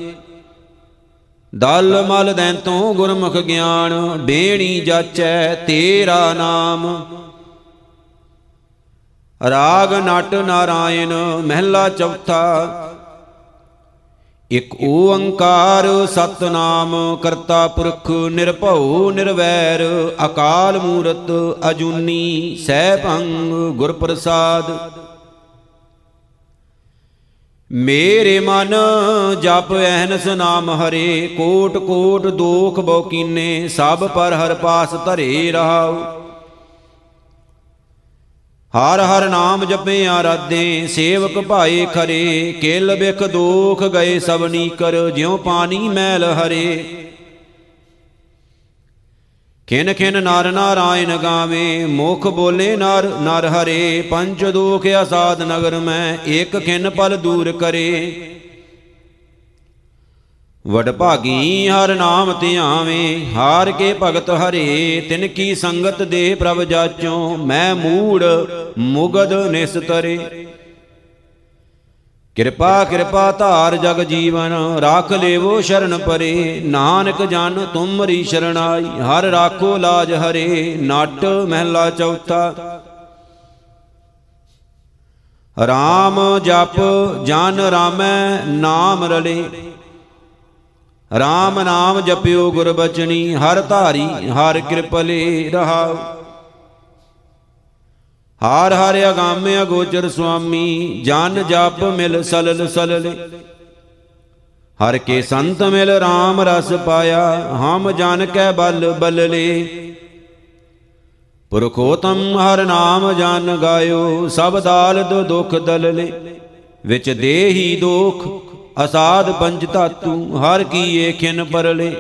Speaker 1: ਦਲ ਮਲ ਦੈਂਤੋਂ ਗੁਰਮੁਖ ਗਿਆਨ ਬੇਣੀ ਜਾਚੈ ਤੇਰਾ ਨਾਮ। ਰਾਗ ਨਟ ਨਾਰਾਇਣ, ਮਹਿਲਾ ਚੌਥਾ ਇਕ ਓੰਕਾਰ ਸਤਨਾਮ ਕਰਤਾ ਪੁਰਖ ਨਿਰਭਉ ਨਿਰਵੈਰ, ਅਕਾਲ ਮੂਰਤ ਅਜੂਨੀ ਸੈਭੰ ਗੁਰ ਪ੍ਰਸਾਦ ਮੇਰੇ ਮਨ ਜਪ ਐਹਨਸ ਨਾਮ ਹਰੇ, ਕੋਟ ਕੋਟ ਦੋਖ ਬੋਕੀਨੇ, ਸਭ ਪਰ ਹਰ ਪਾਸ ਧਰੇ ਰਹਾਉ। ਹਰ ਹਰ ਨਾਮ ਜਪੇ ਆਰਾਧੇ, ਸੇਵਕ ਭਾਏ ਖਰੇ, ਕਿਲ ਬਿਖ ਦੋਖ ਗਏ ਸਭ ਨੀਕਰ, ਜਿਉ ਪਾਣੀ ਮੈਲ ਹਰੇ। ਖਿਨ ਖਿਨ ਨਰ ਨਾਰਾਇਣ ਗਾਵੇ, ਮੁਖ ਬੋਲੇ ਨਰ ਨਰ ਹਰੇ, ਪੰਜ ਦੋਖ ਅਸਾਦ ਨਗਰ ਮੈਂ ਇੱਕ ਖਿਨ ਪਲ ਦੂਰ ਕਰੇ। ਵਡ ਭਾਗੀ ਹਰ ਨਾਮ ਧਿਆਵੇਂ ਹਾਰ ਕੇ ਭਗਤ ਹਰੇ, ਤਿਨ ਕੀ ਸੰਗਤ ਦੇ ਪ੍ਰਭ ਜਾਚੋਂ, ਮੈਂ ਮੂੜ ਮੁਗਦ ਨਿਸਤਰੇ। ਕਿਰਪਾ ਕਿਰਪਾ ਧਾਰ ਜਗ ਜੀਵਨ, ਰਾਖ ਲੇਵੋ ਸ਼ਰਨ ਪਰੇ, ਨਾਨਕ ਜਨ ਤੁਮਰੀ ਸ਼ਰਣਾਈ, ਹਰ ਰਾਖੋ ਲਾਜ ਹਰੇ, ਨਟ ਮਹਿਲਾ ਚੌਥਾ। ਰਾਮ ਜਪ ਜਨ ਰਾਮੈ ਨਾਮ ਰਲੇ। RAM ਨਾਮ ਜਪਿਓ ਗੁਰ ਬਚਨੀ, ਹਰ ਧਾਰੀ, ਹਰ ਕਿਰਪਲੇ ਰਹਾਉ ਹਾਰ ਹਰ ਅਗੰਮ ਅਗੋਚਰ ਸੁਆਮੀ, ਜਨ ਜਪ ਮਿਲ ਸਲਲ ਸਲਲੇ। ਹਰ ਕੇ ਸੰਤ ਮਿਲ RAM ਰਸ ਪਾਇਆ, ਹਮ ਜਨ ਕੈ ਬਲ ਬਲਲੇ। ਪੁਰਖੋਤਮ ਹਰ ਨਾਮ ਜਨ ਗਾਇਓ, ਸਭ ਦਾਲਦ ਦੁਖ ਦਲਲੇ। ਵਿੱਚ ਦੇਹੀ ਦੋਖ ਅਸਾਧ ਪੰਜ ਧਾਤੂ, ਹਰ ਕੀਏ ਖਿਨ ਪਰਲੇ।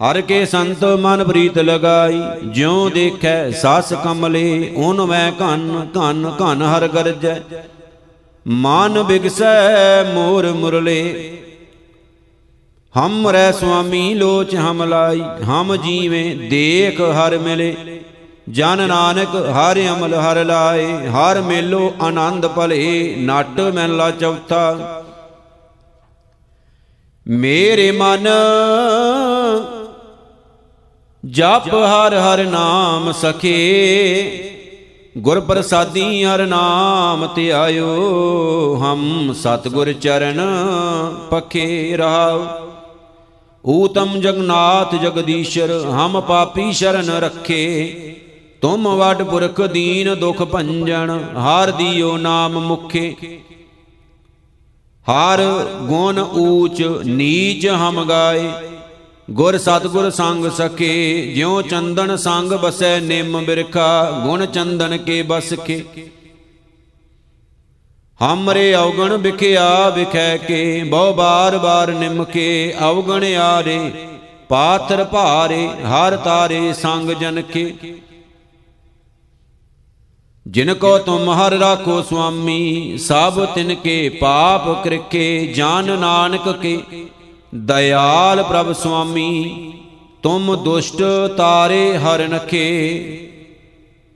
Speaker 1: ਹਰ ਕੇ ਸੰਤ ਮਨ ਪ੍ਰੀਤ ਲਗਾਈ, ਜਿਉ ਦੇਖੈ ਸਾਸ ਕਮਲੇ ਓਨ ਮੈਂ ਘਨ ਘਨ ਘਨ ਹਰ ਗਰਜੈ। ਮਨ ਬਿਗਸੈ ਮੋਰ ਮੁਰਲੇ। ਹਮ ਰਹਿ ਸੁਆਮੀ ਲੋਚ ਹਮ ਲਾਈ, ਹਮ ਜੀਵੇਂ ਦੇਖ ਹਰ ਮਿਲੇ। ਜਨ ਨਾਨਕ ਹਰ ਅਮਲ ਹਰ ਲਾਏ, ਹਰ ਮੇਲੋ ਆਨੰਦ ਭਲੇ, ਨਟ ਮਹਿਲਾ ਚੌਥਾ। ਮੇਰੇ ਮਨ ਜਪ ਹਰ ਹਰ ਨਾਮ ਸਖੇ ਗੁਰ ਪ੍ਰਸਾਦੀ ਹਰ ਨਾਮ ਧਿਆਇਓ ਹਮ ਸਤਗੁਰ ਚਰਨ ਪਖੇ ਰਹਾਉ ਊਤਮ ਜਗਨਾਥ ਜਗਦੀਸ਼ਰ, ਹਮ ਪਾਪੀ ਸ਼ਰਨ ਰੱਖੇ। ਤੁਮ ਵਡ ਪੁਰਖ ਦੀਨ ਦੁਖ ਭੰਜਨ, ਹਰ ਦਿਓ ਨਾਮ ਮੁਖੇ। ਹਰ ਗੁਣ ਊਚ ਨੀਚ ਹਮ ਗਾਏ। ਗੁਰ ਸਤਗੁਰ ਸੰਗ ਸਕੇ ਜਿਉ ਚੰਦਨ ਸੰਗ ਬਸੈ ਨਿਮ ਬਿਰਖਾ, ਗੁਣ ਚੰਦਨ ਕੇ ਬਸ ਕੇ। ਹਮਰੇ ਔਗਣ ਵਿਖਿਆ ਵਿਖੈ ਕੇ, ਬਹੁ ਬਾਰ ਬਾਰ ਨਿਮ ਕੇ, ਔਗਣ ਆਰੇ ਪਾਥਰ ਭਾਰੇ, ਹਰ ਤਾਰੇ ਸੰਗ ਜਨ ਕੇ। ਜਿਨ ਕੋ ਤੁਮ ਹਰ ਰਾਖੋ ਸੁਆਮੀ, ਸਭ ਤਿਨ ਕੇ ਪਾਪ ਕ੍ਰਿਕੇ ਜਾਨ ਨਾਨਕ ਕੇ। ਦਇਆਲ ਪ੍ਰਭ ਸੁਆਮੀ, ਤੁਮ ਦੁਸ਼ਟ ਤਾਰੇ ਹਰ ਨਖੇ।